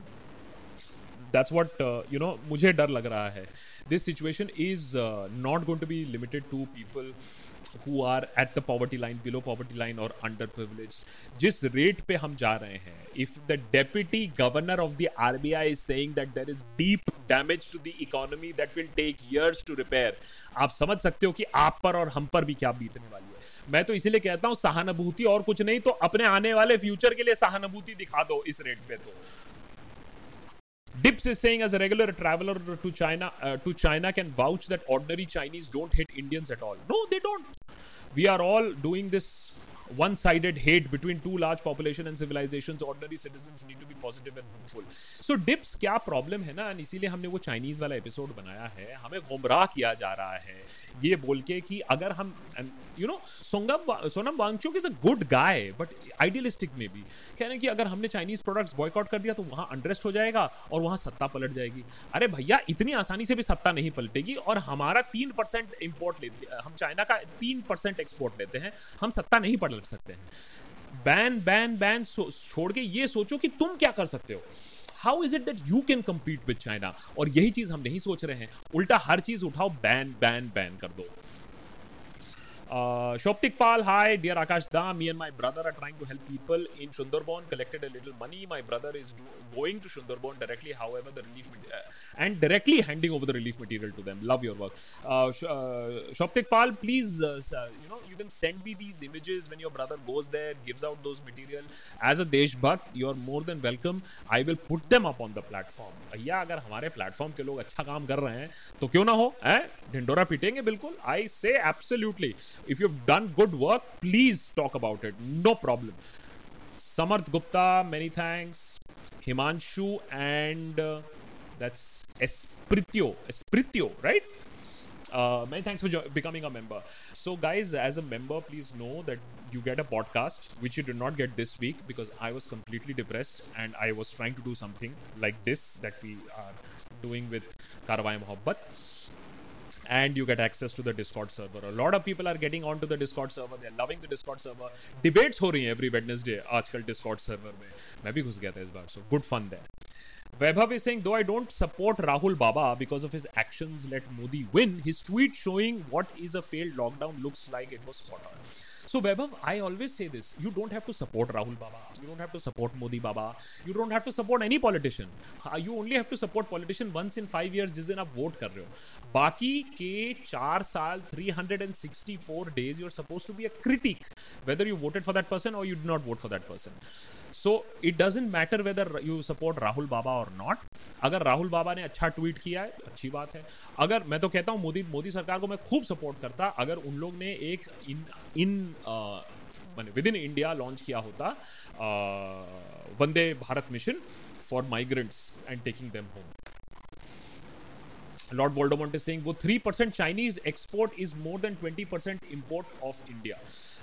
that's what uh, you know. मुझे डर लग रहा है. This situation is uh, not going to be limited to people who are at the poverty line below poverty line और under privilege जिस rate पे हम जा रहे हैं if the deputy governor of the R B I is saying that there is deep damage to the economy that will take years to repair आप समझ सकते हो कि आप पर और हम पर भी क्या बीतने वाली है। मैं तो इसीलिए कहता हूँ, सहानुभूति और कुछ नहीं तो अपने आने वाले फ्यूचर के लिए सहानुभूति दिखा दो इस रेट पे तो। Dips is saying as a regular traveler to China uh, to China can vouch that ordinary Chinese don't hate Indians at all. No, they don't. We are all doing this one-sided hate between two large population and civilizations ordinary citizens need to be positive and hopeful so dips क्या problem है ना इसीलिए हमने वो Chinese वाला episode बनाया है हमें गुमराह किया जा रहा है ये बोल के कि अगर हम you know सोंगम Sonam Wangchuk is a good guy but idealistic में भी कह रहे हैं कि अगर हमने चाइनीज़ प्रोडक्ट्स बॉयकआउट कर दिया तो वहाँ अनरेस्ट हो जाएगा और वहाँ सत्ता पलट जाएगी। अरे भैया, इतनी आसानी से भी सत्ता नहीं पलटेगी और हमारा तीन परसेंट इम्पोर्ट लेते हम चाइना का तीन परसेंट एक्सपोर्ट लेते हैं, हम सत्ता नहीं पलट सकते हैं। बैन बैन बैन छोड़ के ये सोचो कि तुम क्या कर सकते हो। How is it that you can compete with China और यही चीज़ हम नहीं सोच रहे हैं। उल्टा हर चीज़ उठाओ बैन बैन बैन कर दो। Uh, Shoptik Pal, hi, dear Akash Da. Me and my brother are trying to help people in Sundarban. Collected a little money. My brother is do- going to Sundarban directly. However, the relief uh, and directly handing over the relief material to them. Love your work. Uh, Sh- uh, Shoptik Pal, please, uh, you know, you can send me these images when your brother goes there, gives out those material. As a Deshbhakt, you are more than welcome. I will put them up on the platform. भैया अगर हमारे platform के लोग अच्छा काम कर रहे हैं तो क्यों ना हो ढिंडोरा पीटेंगे बिल्कुल I say absolutely if you've done good work, please talk about it. No problem. Samarth Gupta, many thanks. Himanshu and uh, that's Espritio. Espritio, right? Uh, many thanks for jo- becoming a member. So, guys, as a member, please know that you get a podcast, which you did not get this week because I was completely depressed and I was trying to do something like this that we are doing with Karawai Mohabbat and you get access to the Discord server. A lot of people are getting onto the Discord server. They're loving the Discord server. Debates हो रही हैं every Wednesday आजकल Discord server में. मैं भी घुस गया था इस बार. So good fun there. Vaibhav is saying, though I don't support Rahul Baba because of his actions let Modi win, his tweet showing what is a failed lockdown looks like it was spot on. So, Vaibhav, I always say this you don't have to support Rahul Baba, you don't have to support Modi Baba, you don't have to support any politician. You only have to support politician once in five years जिस दिन आप vote कर रहे हो बाकी के चार साल 364 days you're supposed to be a critic whether you voted for that person or you did not vote for that person so it doesn't matter whether you support Rahul Baba और not अगर राहुल बाबा ने अच्छा tweet किया है अच्छी बात है अगर मैं तो कहता हूँ मोदी मोदी सरकार को मैं खूब सपोर्ट करता अगर उन लोग ने एक इन इन मैंने विद इन इंडिया लॉन्च किया होता Vande Bharat mission for migrants and taking them home Lord Voldemort is वो three percent Chinese export is more than twenty percent import of India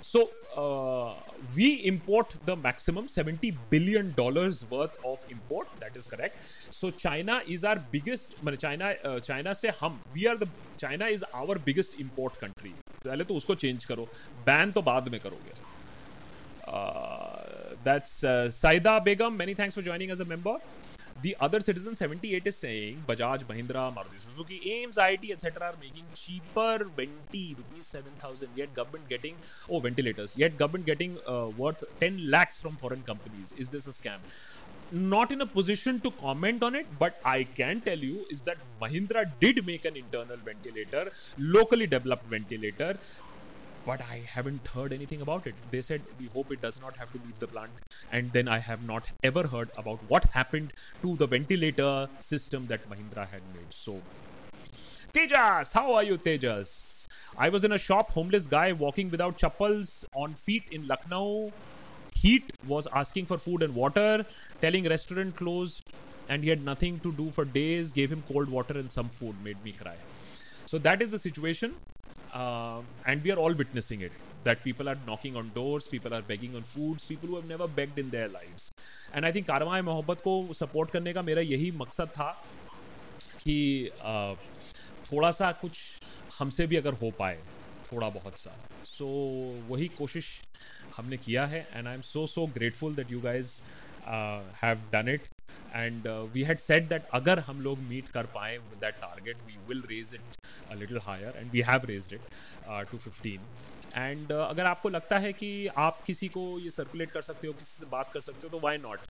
So uh, we import the maximum 70 billion dollars worth of import. That is correct. So China is our biggest. China uh, China से हम we are the China is our biggest import country. पहले तो उसको change करो. Ban तो बाद में करोगे. Uh, that's uh, Saida Begum. Many thanks for joining as a member. The other citizen 78 is saying Bajaj, Mahindra, Maruti Suzuki, Ames, IT, etc. are making cheaper venti rupees 7000. Yet government getting oh ventilators. Yet government getting uh, worth 10 lakhs from foreign companies. Is this a scam? Not in a position to comment on it, but I can tell you is that Mahindra did make an internal ventilator, locally developed ventilator but I haven't heard anything about it. They said we hope it does not have to leave the plant, and then I have not ever heard about what happened to the ventilator system that Mahindra had made. So, Tejas, how are you, Tejas? I was in a shop, homeless guy walking without chappals on feet in Lucknow. Heat was asking for food and water, telling restaurant closed, and he had nothing to do for days. Gave him cold water and some food, made me cry. So that is the situation. Uh, and we are all witnessing it that people are knocking on doors people are begging on foods people who have never begged in their lives and i think Karwan-e मोहब्बत को support करने का मेरा यही मकसद था कि uh, थोड़ा सा कुछ हमसे भी अगर हो पाए थोड़ा बहुत सा सो so, वही कोशिश हमने किया है and I am so so grateful that you guys have done it and we had set that अगर हम लोग मीट कर पाए that target we will raise it little higher and we have raise it to fifteen and uh, अगर आपको लगता है कि आप किसी को ये सर्कुलेट कर सकते हो किसी से बात कर सकते हो तो why not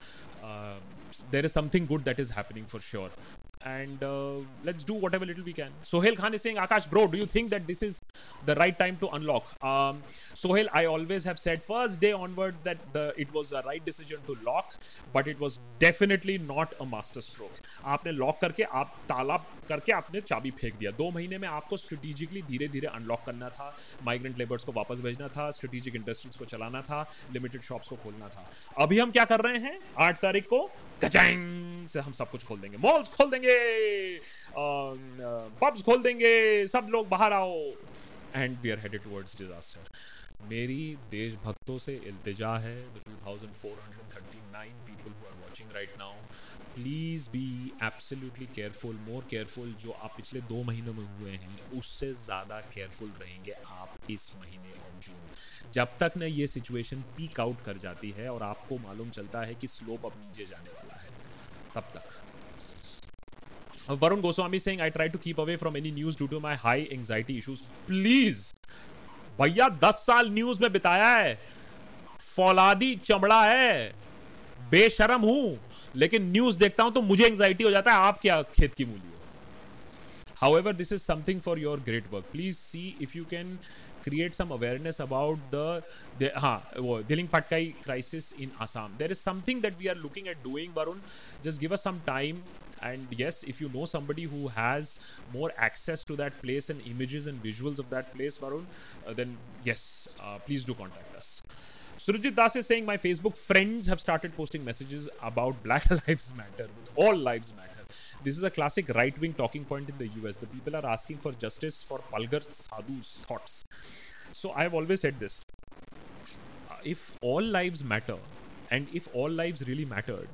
there is something good that is happening for sure and uh, let's do whatever little we can. Sohail Khan is saying, Akash, bro, do you think that this is the right time to unlock? Um, Sohail, I always have said first day onwards that the it was the right decision to lock, but it was definitely not a master stroke. आपने lock करके आप ताला करके आपने चाबी फेंक दिया दो महीने में आपको स्ट्रेटेजिकली धीरे धीरे अनलॉक करना था माइग्रेंट लेबर्स को वापस भेजना था स्ट्रेटेजिक इंडस्ट्रीज़ को चलाना था लिमिटेड शॉप्स को खोलना था अभी हम क्या कर रहे हैं आठ तारीख को कचैंग से हम सब कुछ खोल देंगे। मॉल्स खोल देंगे। पब्स खोल देंगे। सब लोग बाहर आओ। And we are headed towards disaster मेरी देशभक्तों से इल्तिजा है। The 2439 people who are watching right now please be absolutely careful more careful जो आप पिछले दो महीनों में हुए हैं उससे ज़्यादा केयरफुल रहेंगे आप इस महीने ऑफ़ जून जब तक ना ये सिचुएशन पीक आउट कर जाती है और आपको मालूम चलता है कि स्लोप अब नीचे जाने वाला है तब तक। Varun Goswami saying, I try to keep away from any news due to my high anxiety issues. Please, भैया, दस साल न्यूज़ में बिताया है। फौलादी चमड़ा है। बेशरम हूँ, लेकिन न्यूज़ देखता हूँ तो मुझे एंजाइटी हो जाता है। आप क्या खेत की मूली हो? However this is something for your great work please see if you can create some awareness about the हाँ वो Dehing Patkai crisis in Assam there is something that we are looking at doing Varun just give a some time And yes, if you know somebody who has more access to that place and images and visuals of that place, Varun, uh, then yes, uh, please do contact us. Surajit Das is saying my Facebook friends have started posting messages about Black *laughs* Lives Matter. All lives matter. This is a classic right wing talking point in the US. The people are asking for justice for Palgar Sadhu's thoughts. So I have always said this uh, if all lives matter and if all lives really mattered,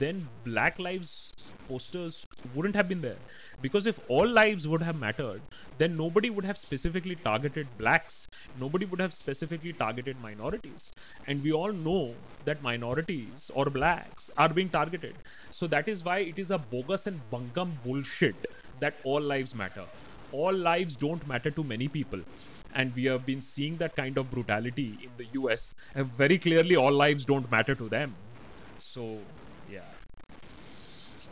then Black Lives posters wouldn't have been there. Because if all lives would have mattered, then nobody would have specifically targeted blacks. Nobody would have specifically targeted minorities. And we all know that minorities or blacks are being targeted. So that is why it is a bogus and bungum bullshit that all lives matter. All lives don't matter to many people. And we have been seeing that kind of brutality in the US. And very clearly, all lives don't matter to them. So.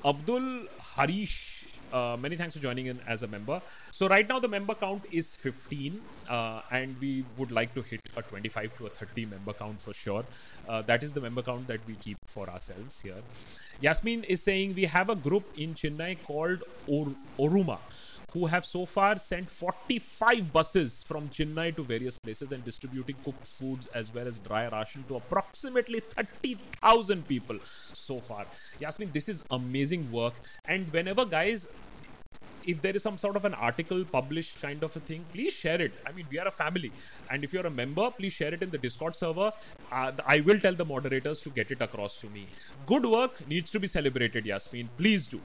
Abdul Harish, uh, many thanks for joining in as a member. So right now the member count is 15, uh, and we would like to hit a 25 to a 30 member count for sure. Uh, that is the member count that we keep for ourselves here. Yasmin is saying we have a group in Chennai called Or- Oruma. Who have so far sent 45 buses from Chennai to various places and distributing cooked foods as well as dry ration to approximately 30,000 people so far. Yasmin, this is amazing work. And whenever guys if there is some sort of an article published kind of a thing please share it. I mean we are a family. And if you're a member please share it in the discord server. Uh, i will tell the moderators to get it across to me. Good work needs to be celebrated yasmin. Please do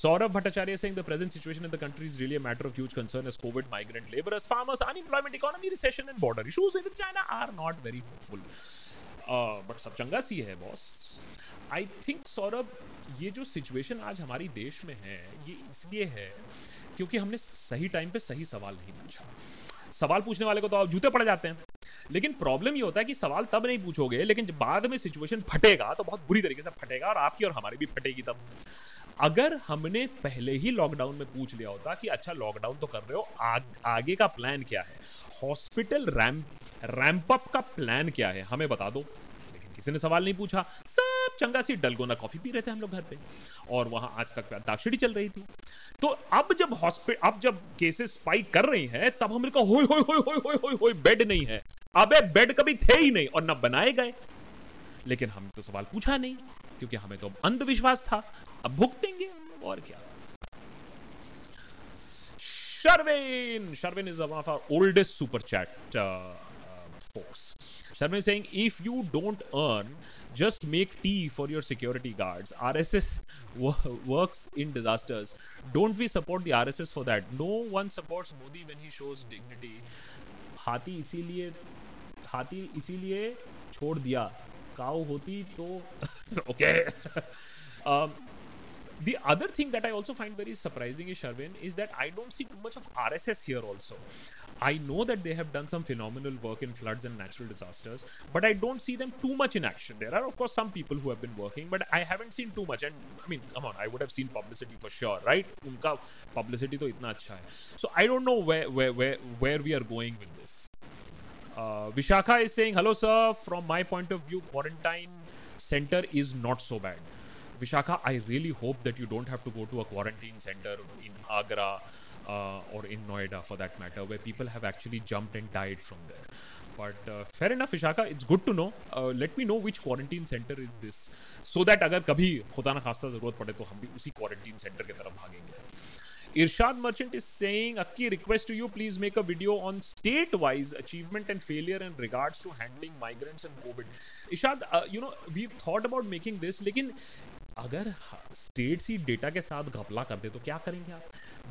Saurabh Bhattacharya saying the present situation in the country is really a matter of huge concern as COVID, migrant laborers, farmers, unemployment, economy, recession, and border issues with China are not very hopeful. Uh, but सब चंगा सी है boss I think Saurabh ये जो situation आज हमारी देश में है ये इसलिए है क्योंकि हमने सही टाइम पे सही सवाल नहीं पूछा सवाल पूछने वाले को तो आप जूते पड़ जाते हैं लेकिन प्रॉब्लम ये होता है कि सवाल तब नहीं पूछोगे लेकिन जब बाद में सिचुएशन फटेगा तो बहुत बुरी तरीके से फटेगा और आपकी और हमारी भी फटेगी तब अगर हमने पहले ही लॉकडाउन में पूछ लिया होता कि अच्छा लॉकडाउन तो कर रहे हो आग, आगे का प्लान क्या है? हॉस्पिटल रैम्प रैंप अप का प्लान क्या है? हमें बता दो। लेकिन किसी ने सवाल नहीं पूछा। सब चंगा सी डलगोना कॉफ़ी पी रहे थे हम लोग घर पे। और वहाँ आज तक दाक्षिणी चल रही थी। तो अब जब हॉस्पिटल अब जब केसेस स्पाइक कर रही हैं तब हमने कहा होय होय होय होय होय होय बेड नहीं है। अबे बेड कभी थे ही नहीं और न बनाए गए। लेकिन हमने तो सवाल पूछा नहीं क्योंकि हमें तो अंधविश्वास था। अब भुगतेंगे और क्या? Sharvin Sharvin is one of our oldest super chat force Sharvin Singh if you don't earn just make tea for your security guard R S in disasters don't we support their S S for that no one support Modi when he shows dignity हाथी इसीलिए हाथी इसीलिए छोड़ दिया। Cow होती तो *laughs* okay *laughs* The other thing that I also find very surprising is Sharvin is that I don't see too much of RSS here also. I know that they have done some phenomenal work in floods and natural disasters, but I don't see them too much in action. There are of course some people who have been working, but I haven't seen too much. And I mean, come on, I would have seen publicity for sure, right? Unka publicity to itna acha hai. So I don't know where where where where we are going with this. Uh, Vishaka is saying, "Hello, sir. From my point of view, quarantine center is not so bad." Vishakha, I really hope that you don't have to go to a quarantine center in Agra uh, or in Noida for that matter, where people have actually jumped and died from there. But uh, fair enough, Vishakha, it's good to know. Uh, let me know which quarantine center is this, so that अगर कभी खुदा ना खास्ता जरूरत पड़े तो हम भी उसी quarantine center की तरफ भागेंगे. Irshad Merchant is saying, Akki, request to you, please make a video on state-wise achievement and failure in regards to handling migrants and COVID. Irshad, uh, you know, we've thought about making this, लेकिन अगर states ही data के साथ घपला कर दे तो क्या करेंगे आप?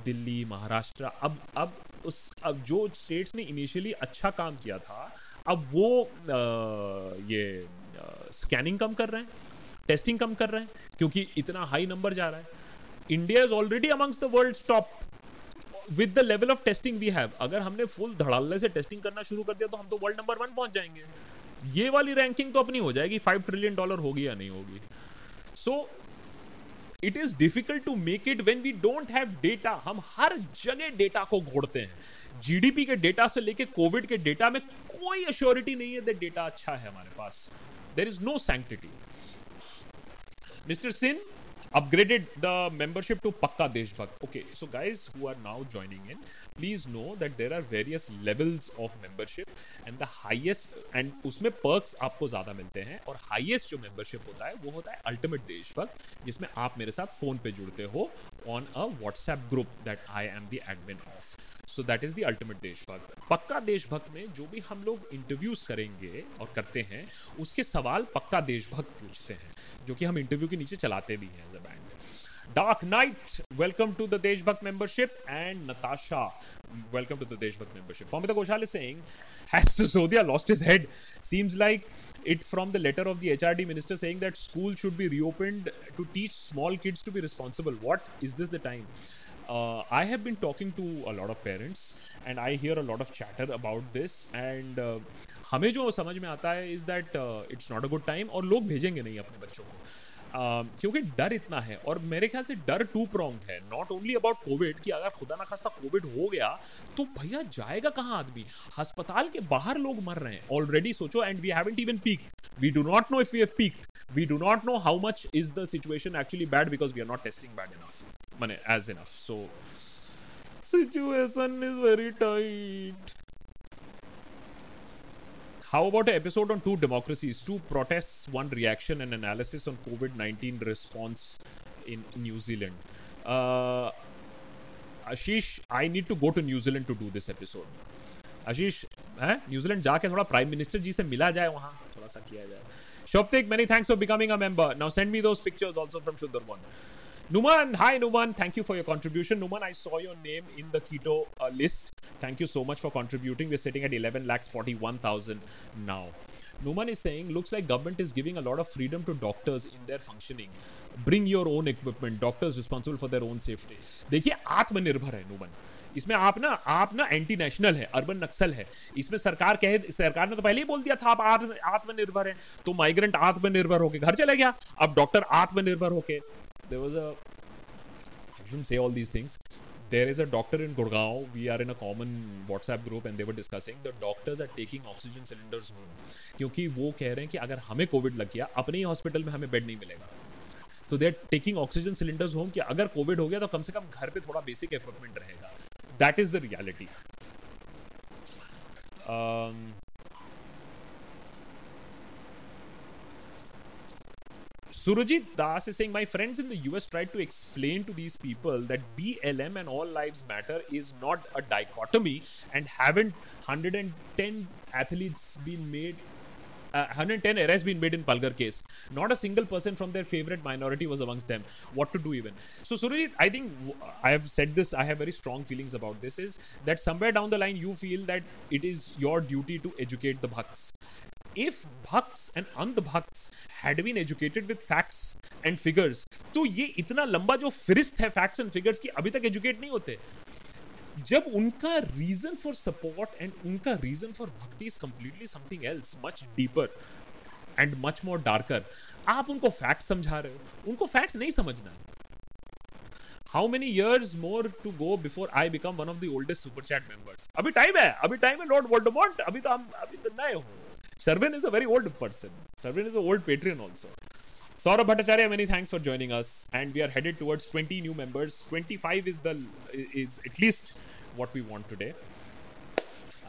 दिल्ली महाराष्ट्र अब अब उस अब जो स्टेट्स ने इनिशियली अच्छा काम किया था अब वो आ, ये स्कैनिंग कम कर रहे हैं टेस्टिंग कम कर रहे हैं क्योंकि इतना हाई नंबर जा रहा है। India is already amongst the world top with the level of testing we have अगर हमने फुल धड़ाल्ले से टेस्टिंग करना शुरू कर दिया तो हम तो वर्ल्ड नंबर वन पहुँच जाएँगे। ये वाली रैंकिंग तो अपनी हो जाएगी फाइव ट्रिलियन डॉलर होगी या नहीं होगी। So it is difficult to make it when we don't have data हम हर जगह डेटा को घोड़ते हैं। जीडीपी के डेटा से लेके कोविड के डेटा में कोई अश्योरिटी नहीं है डेटा अच्छा है हमारे पास। There is no sanctity mister Singh upgraded the membership to Pakka Deshbhakt. Okay, so guys who are now joining in, please know that there are various levels of membership and the highest and उसमें perks आपको ज़्यादा मिलते हैं और highest जो membership होता है वो होता है Ultimate देशभक्त जिसमें आप मेरे साथ फ़ोन पे जुड़ते हो on a WhatsApp group that I am the admin of. So that is the ultimate देशभक्त पक्का देशभक्त में जो भी हम लोग इंटरव्यूज़ करेंगे और करते हैं उसके सवाल पक्का देशभक्त पूछते हैं जो कि हम इंटरव्यू के नीचे चलाते भी हैं as a band Dark Knight, welcome to the Deshbhakt membership, and Natasha, welcome to the Deshbhakt membership. Pamita Ghoshal is saying, has Sisodia lost his head? Seems like it from the letter of the HRD minister saying that school should be reopened to teach small kids to be responsible. What is this the time? Uh, I have been talking to a lot of parents and I hear a lot of chatter about this and uh, हमें जो समझ में आता है is that it's not a good time और लोग भेजेंगे नहीं अपने बच्चों को। Uh, क्योंकि डर इतना है और मेरे ख्याल से डर टू प्रोंग है। नॉट ओनली अबाउट कोविड कि अगर खुदा ना खास्ता कोविड हो गया तो भैया जाएगा कहाँ आदमी? अस्पताल के बाहर लोग मर रहे हैं। ऑलरेडी सोचो and we haven't even peak we do not know if we have peak we do not know how much is the situation actually bad because we are not testing bad enough माने as enough so situation is very tight How about an episode on two democracies, two protests, one reaction, and analysis on COVID 19 response in New Zealand? Uh, Ashish, I need to go to New Zealand to do this episode. Ashish है New Zealand जाके थोड़ा prime minister जी से मिला जाए वहां थोड़ा सा किया जाए शोप्तिक many thanks for becoming a member now send me those pictures also from Sundarban Numan, hi Numan. Thank you for your contribution. Numan, I saw your name in the keto uh, list. Thank you so much for contributing. We're sitting at 11 lakhs 41,000 now. Numan is saying, looks like government is giving a lot of freedom to doctors in their functioning. Bring your own equipment. Doctors responsible for their own safety. देखिए आत्मनिर्भर है नुमन इसमें आप ना आप ना anti national है urban Naxal है इसमें सरकार कहे सरकार ने तो पहले ही बोल दिया था आप आत्मनिर्भर है तो माइग्रेंट आत्मनिर्भर होके घर चले गया अब डॉक्टर आत्मनिर्भर होके there was a I shouldn't say all these things. There is a doctor in Gurgaon. We are in a common WhatsApp group and they were discussing the doctors are taking oxygen cylinders home क्योंकि वो कह रहे हैं कि अगर हमें Covid लग गया अपने ही हॉस्पिटल में हमें बेड नहीं मिलेगा तो they are taking oxygen cylinders home कि अगर कोविड हो गया तो कम से कम घर पे थोड़ा बेसिक इक्विपमेंट रहेगा that is the reality Surajit Das is saying, My friends in the US tried to explain to these people that BLM and all lives matter is not a dichotomy and haven't 110 athletes been made. Uh, 110 arrests been made in Palgar case. Not a single person from their favorite minority was amongst them. What to do even? So Surajit, I think I have said this. I have very strong feelings about this. Is that somewhere down the line you feel that it is your duty to educate the bhakts. If bhakts and andhbhakts had been educated with facts and figures, तो ये इतना लंबा जो फिरिस्त है facts and figures की अभी तक educate नहीं होते। जब उनका रीजन फॉर सपोर्ट एंड उनका रीजन फॉर भक्ति is completely something else much deeper and much more darker आप उनको फैक्ट समझा रहे हो? उनको फैक्ट नहीं समझना। How many years more to go before I become one of the oldest super chat members अभी टाइम है अभी टाइम है लॉर्ड वोल्डेमॉर्ट अभी तो हम अभी तो नए हो। Sarvin is a very old person. Sarvin is an old patron also. Saurabh Bhattacharya, many thanks for joining us. And we are headed towards 20 new members. 25 is the is at least what we want today.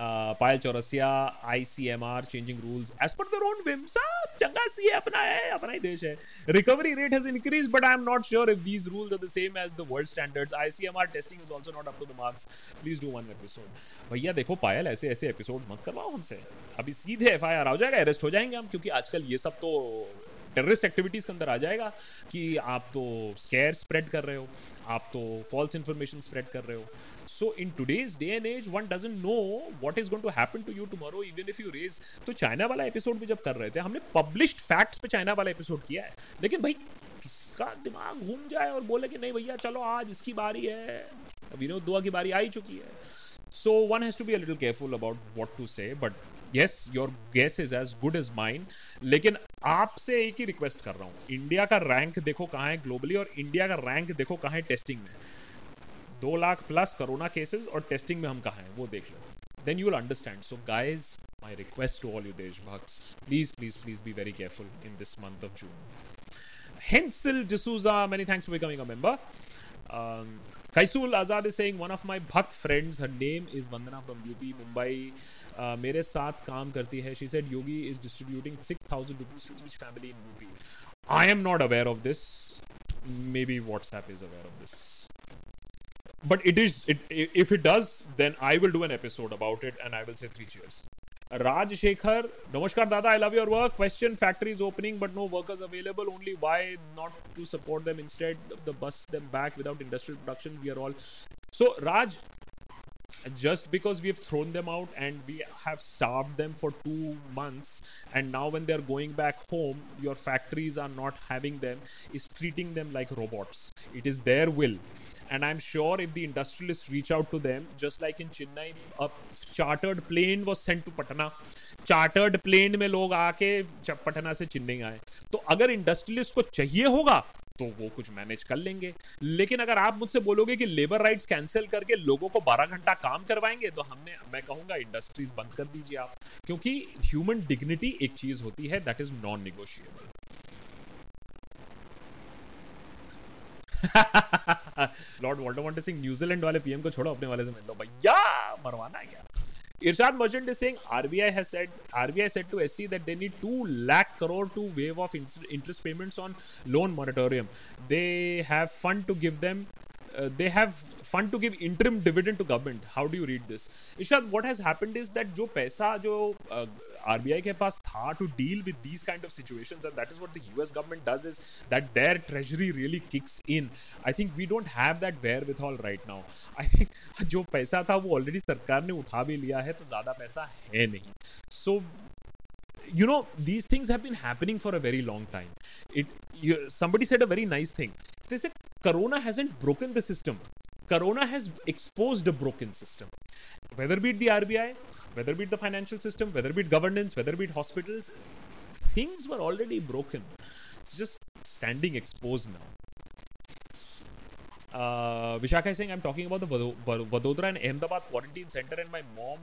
Payal Chaurasia I C M R changing rules as per their own Vim साहब चंगा सी है अपना है, अपना ही देश है। Recovery rate has increase but I am not sure if these rules are the same as the world standards I C M R testing is also not up to the marks please do one episode भैया, देखो, पायल, ऐसे ऐसे episode मत करवाओ हमसे। अभी सीधे F I R हो जाएगा अरेस्ट हो जाएँगे हम, क्योंकि आजकल ये सब तो टेररिस्ट एक्टिविटीज़ के अंदर आ जाएगा कि आप तो स्केयर स्प्रेड कर रहे हो, आप तो फॉल्स इन्फॉर्मेशन स्प्रेड कर रहे हो। So in today's day and age, one doesn't know what is going to happen to you tomorrow, even if you raise. तो चाइना वाला एपिसोड भी जब कर रहे थे हमने पब्लिश्ड फैक्ट्स पे चाइना वाला एपिसोड किया है। लेकिन भाई किसका दिमाग घूम जाए और बोले कि नहीं भैया चलो आज इसकी बारी है। विनोद दुआ की बारी आ ही चुकी है। So one has to be a little careful about what to say but yes your guess is as good as mine लेकिन आपसे एक ही रिक्वेस्ट कर रहा हूँ। इंडिया का रैंक देखो कहाँ है ग्लोबली और इंडिया का रैंक देखो कहाँ है टेस्टिंग में। दो लाख प्लस कोरोना केसेस और टेस्टिंग में हम कहा हैं वो देख लो then you will understand so guys my request to all you देश भक्त please please please be very careful in this month of June Hensel D'Souza, many thanks for becoming a member. Um, Kaisul Azad is saying one of my Bhakt friends, her name is Vandana from UP, Mumbai. Uh, मेरे साथ काम करती है. She said Yogi is distributing 6,000 rupees to each family in UP. I am not aware of this. Maybe WhatsApp is aware of this but it is it if it does then i will do an episode about it and i will say three cheers. Raj shekhar namaskar dada i love your work. Question factory is opening but no workers available. Only why not to support them? Instead of the bus them back without industrial production we are all. So raj just because we have thrown them out and we have starved them for two months and now when they're going back home your factories are not having them is treating them like robots. It is their will and I'm sure if the industrialists reach out to them, just like in Chennai, a chartered plane was sent to Patna. Chartered plane में लोग आके पटना से चेन्नई आए तो अगर industrialist को चाहिए होगा तो वो कुछ मैनेज कर लेंगे। लेकिन अगर आप मुझसे बोलोगे कि लेबर राइट्स कैंसिल करके लोगों को 12 घंटा काम करवाएँगे तो हमने मैं कहूँगा इंडस्ट्रीज़ बंद कर दीजिए आप। क्योंकि ह्यूमन डिग्निटी एक चीज़ होती है that is non negotiable Lord Walter Singh New Zealand वाले पीएम को छोड़ो अपने वाले से मिल लो भैया मरवाना है क्या Irshad Merchant is saying RBI has said RBI said to SC that they need two lakh crore to waive off interest payments on loan moratorium. They have fund to give them. Uh, they have fund to give interim dividend to government. How do you read this? Irshad, what has happened is that जो पैसा जो uh, RBI के पास था to deal with these kind of situations and that is what the US government does is that their treasury really kicks in. I think we don't have that wherewithal right now. I think जो पैसा था वो already सरकार ने उठा भी लिया है तो ज़्यादा पैसा है नहीं. So you know these things have been happening for a very long time it you, somebody said a very nice thing they said corona hasn't broken the system corona has exposed a broken system whether be it the RBI, whether be it the financial system, whether be it governance, whether be it hospitals, things were already broken. It's just standing exposed now. Uh, Vishakha is saying, I'm talking about the Vadodara and Ahmedabad quarantine center, and my mom,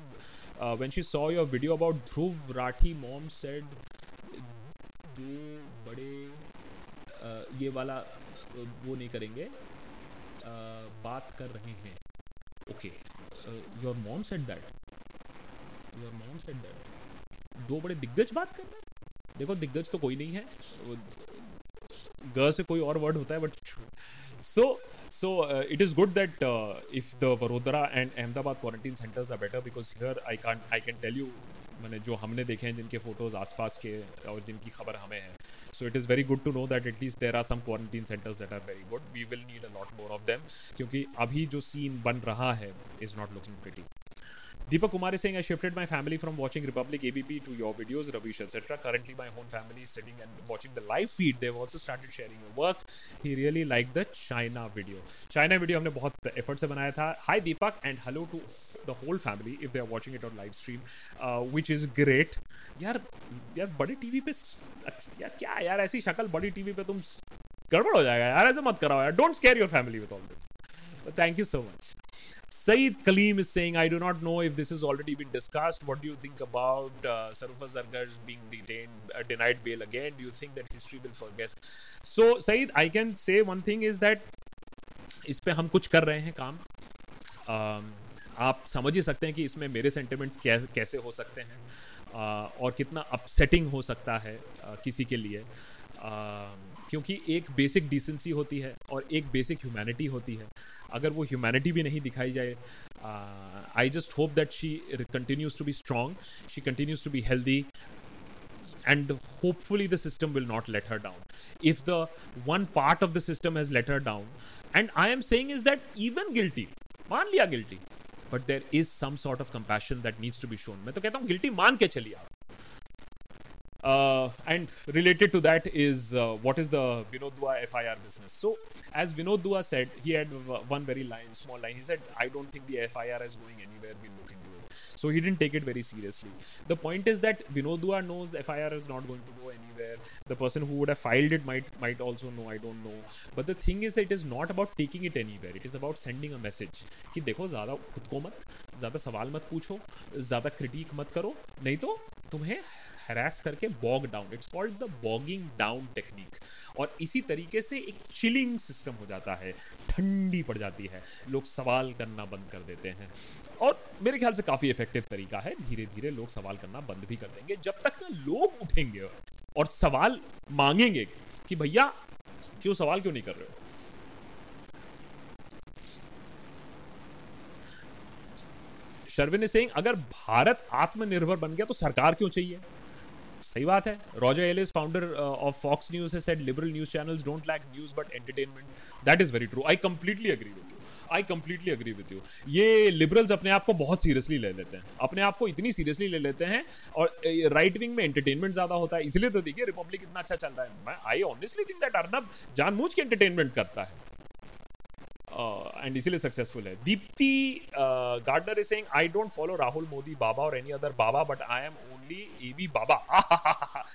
uh, when she saw your video about Dhruv Rathi, mom said, बड़े ये वाला वो नहीं करेंगे बात कर रहे हैं। Okay your mom said that your mom said that दो बड़े दिग्गज बात कर रहे हैं? देखो, दिग्गज तो कोई नहीं है। ग से कोई और वर्ड होता है but so so it is good that if the Vadodara and Ahmedabad quarantine centres are better because here I can I can tell you मैंने जो हमने देखे हैं, जिनके फ़ोटोज़ आसपास के और जिनकी खबर हमें है। So it is very good to know that at least there are some quarantine centres that are very good we will need a lot more of them क्योंकि अभी जो सीन बन रहा है is not looking pretty Deepak Kumar is saying, I shifted my family from watching Republic ABP to your videos, Ravish, etc. Currently, my whole family is sitting and watching the live feed. They've also started sharing your work. He really liked the China video. China video हमने बहुत effort से बनाया था. Hi Deepak and hello to the whole family if they are watching it on live stream, uh, which is great. यार यार बड़ी TV पे यार क्या यार ऐसी शक्ल बड़ी टीवी पे तुम गड़बड़ हो जाएगा यार ऐसे मत कराओ यार don't scare your family with all this thank you so much Saeed Kaleem is saying, I do not know if this has already been discussed. What do you think about uh, Sarufa Zargar being detained, uh, denied bail again? Do you think that history will forget? So, Saeed, I can say one thing is that इस पे हम कुछ कर रहे हैं काम um, आप समझ ही सकते हैं कि इसमें मेरे सेंटिमेंट्स कैसे कैसे हो सकते हैं uh, और कितना अपसेटिंग हो सकता है uh, किसी के लिए uh, क्योंकि एक बेसिक डिसेंसी होती है और एक बेसिक ह्यूमैनिटी होती है। अगर वो ह्यूमैनिटी भी नहीं दिखाई जाए I just hope that she continues to be strong she continues to be healthy and hopefully the system will not let her down if the one part of the system has let her down and I am saying is that even guilty मान लिया guilty but there is some sort of compassion that needs to be shown मैं तो कहता हूँ guilty मान के चलिए आप। uh, and related to that is uh, what is the Vinod Dua FIR business. So, as Vinod Dua said, he had one very line, small line. He said, "I don't think the FIR is going anywhere. We'll look into it." So he didn't take it very seriously. The point is that Vinod Dua knows the FIR is not going to go anywhere. The person who would have filed it might might also know. I don't know. But the thing is that it is not about taking it anywhere. It is about sending a message कि देखो ज़्यादा खुद को मत ज़्यादा सवाल मत पूछो ज़्यादा क्रिटिक मत करो नहीं तो तुम्हें हरास करके bog down it's called the bogging down technique और इसी तरीके से एक चिलिंग सिस्टम हो जाता है. ठंडी पड़ जाती है. लोग सवाल करना बंद कर देते हैं. और मेरे ख्याल से काफ़ी इफ़ेक्टिव तरीका है. धीरे धीरे लोग सवाल करना बंद भी कर देंगे. जब तक लोग उठेंगे और सवाल मांगेंगे कि भैया, क्यों सवाल क्यों नहीं कर रहे हो? शर्विन सिंह अगर भारत आत्मनिर्भर बन गया तो सरकार क्यों चाहिए? सही बात है। Roger Ailes founder of Fox News has said liberal news channels don't lack news but entertainment. That is very true. I completely agree with you. I completely agree with you ये लिबरल्स अपने आप को बहुत seriously ले लेते हैं। अपने आप को इतनी सीरियसली ले लेते हैं और राइट विंग में एंटरटेनमेंट ज़्यादा होता है। इसलिए तो देखिए रिपब्लिक इतना अच्छा चल रहा है। I honestly think that Arnab जानबूझ के एंटरटेनमेंट करता है। एंड इसीलिए सक्सेसफुल है। Deepti Gardner is saying I don't follow Rahul Modi baba और any other baba but I am only AB Baba.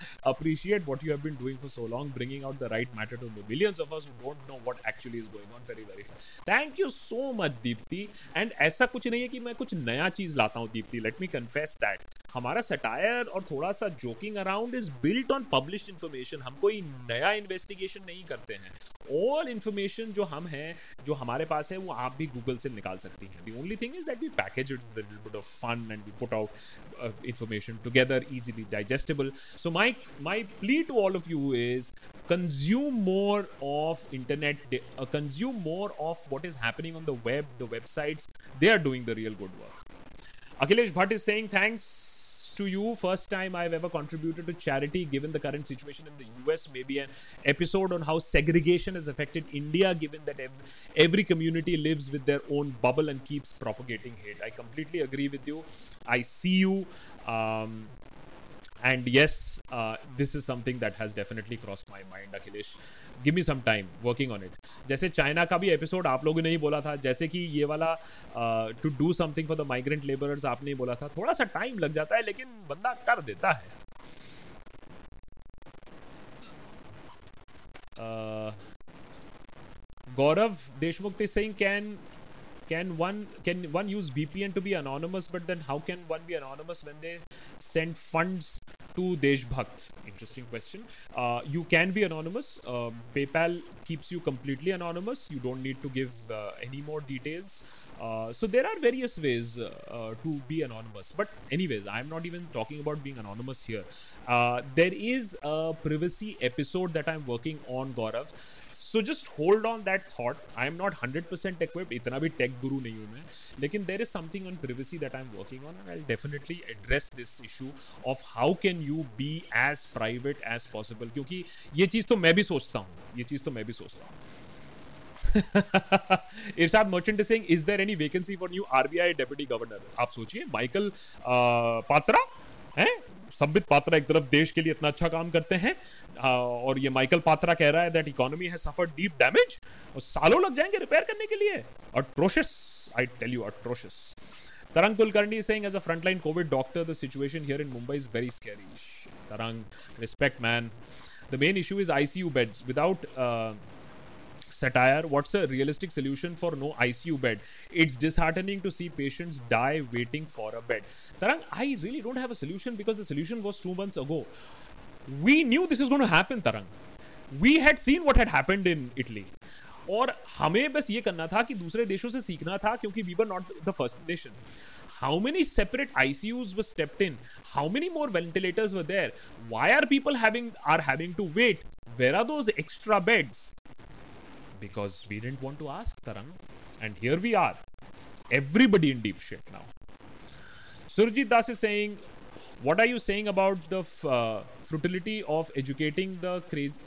*laughs* Appreciate what you have been doing for so long, bringing out the right matter to the millions of us who don't know what actually is going on. Very very Thank you so much, Deepti. And ऐसा कुछ नहीं है कि मैं कुछ नया चीज़ लाता हूँ Deepti let me confess that हमारा सटायर और थोड़ा सा joking around is built on published information हम कोई नया इन्वेस्टिगेशन नहीं करते हैं. ऑल इन्फॉर्मेशन जो हम हैं जो हमारे पास है वो आप भी गूगल से निकाल सकती हैं. The only thing is that we package it bit of fun and we put out information together easily digestible. So my my plea to all of you is consume more of internet uh, consume more of what is happening on the web the websites. They are doing the real good work. Akhilesh bhatt is saying thanks to you. First time I've ever contributed to charity given the current situation in the US. Maybe an episode on how segregation has affected India given that every community lives with their own bubble and keeps propagating hate. I completely agree with you. I see you. Um, and yes, uh, this is something that has definitely crossed my mind, Akhilesh. Give me some working on it जैसे China का भी episode आप लोगों ने ही बोला था जैसे कि ये वाला to do something for the migrant labourers आपने ही बोला था थोड़ा सा टाइम लग जाता है लेकिन बंदा कर देता है Gaurav Deshmukh Singh can one can one use vpn to be anonymous but then how can one be anonymous when they send funds to Deshbhakt? Interesting question. Uh, you can be anonymous. Um, PayPal keeps you completely anonymous. You don't need to give uh, any more details. Uh, so there are various ways uh, uh, to be anonymous. But anyways, I'm not even talking about being anonymous here. Uh, there is a privacy episode that I'm working on, Gaurav, so just hold on that thought I am not hundred percent equipped इतना भी tech गुरु नहीं हूँ मैं लेकिन there is something on privacy that I am working on and I definitely address this issue of how can you be as private as possible क्योंकि ये चीज़ तो मैं भी सोचता हूँ ये चीज़ तो मैं भी सोचता हूँ Irshad Merchant Singh is there any vacancy for new RBI deputy governor आप सोचिए माइकल पात्रा है संबित पात्रा एक तरफ़ देश के लिए इतना अच्छा काम करते हैं और ये माइकल पात्रा कह रहा है दैट इकोनॉमी है सफ़र डीप डैमेज और सालों लग जाएँगे रिपेयर करने के लिए। Atrocious I tell you atrocious Tarang Kulkarni Singh as a frontline covid doctor the situation here in Mumbai is very scary Tarang respect man the main issue is ICU beds without satire, what's a realistic solution for no ICU bed? It's disheartening to see patients die waiting for a bed. Tarang, I really don't have a solution because the solution was two months ago. We knew this is going to happen, Tarang. We had seen what had happened in Italy. और हमें बस ये करना था कि दूसरे देशों से सीखना था क्योंकि we were not the first nation how many separate ICUs were stepped in? How many more ventilators were there? Why are people having are having to wait? Where are those extra beds? Because we didn't want to ask Tarang, and here we are. Everybody in deep shit now. Surjit Das is saying, what are you saying about the f- uh, futility of educating the crazy?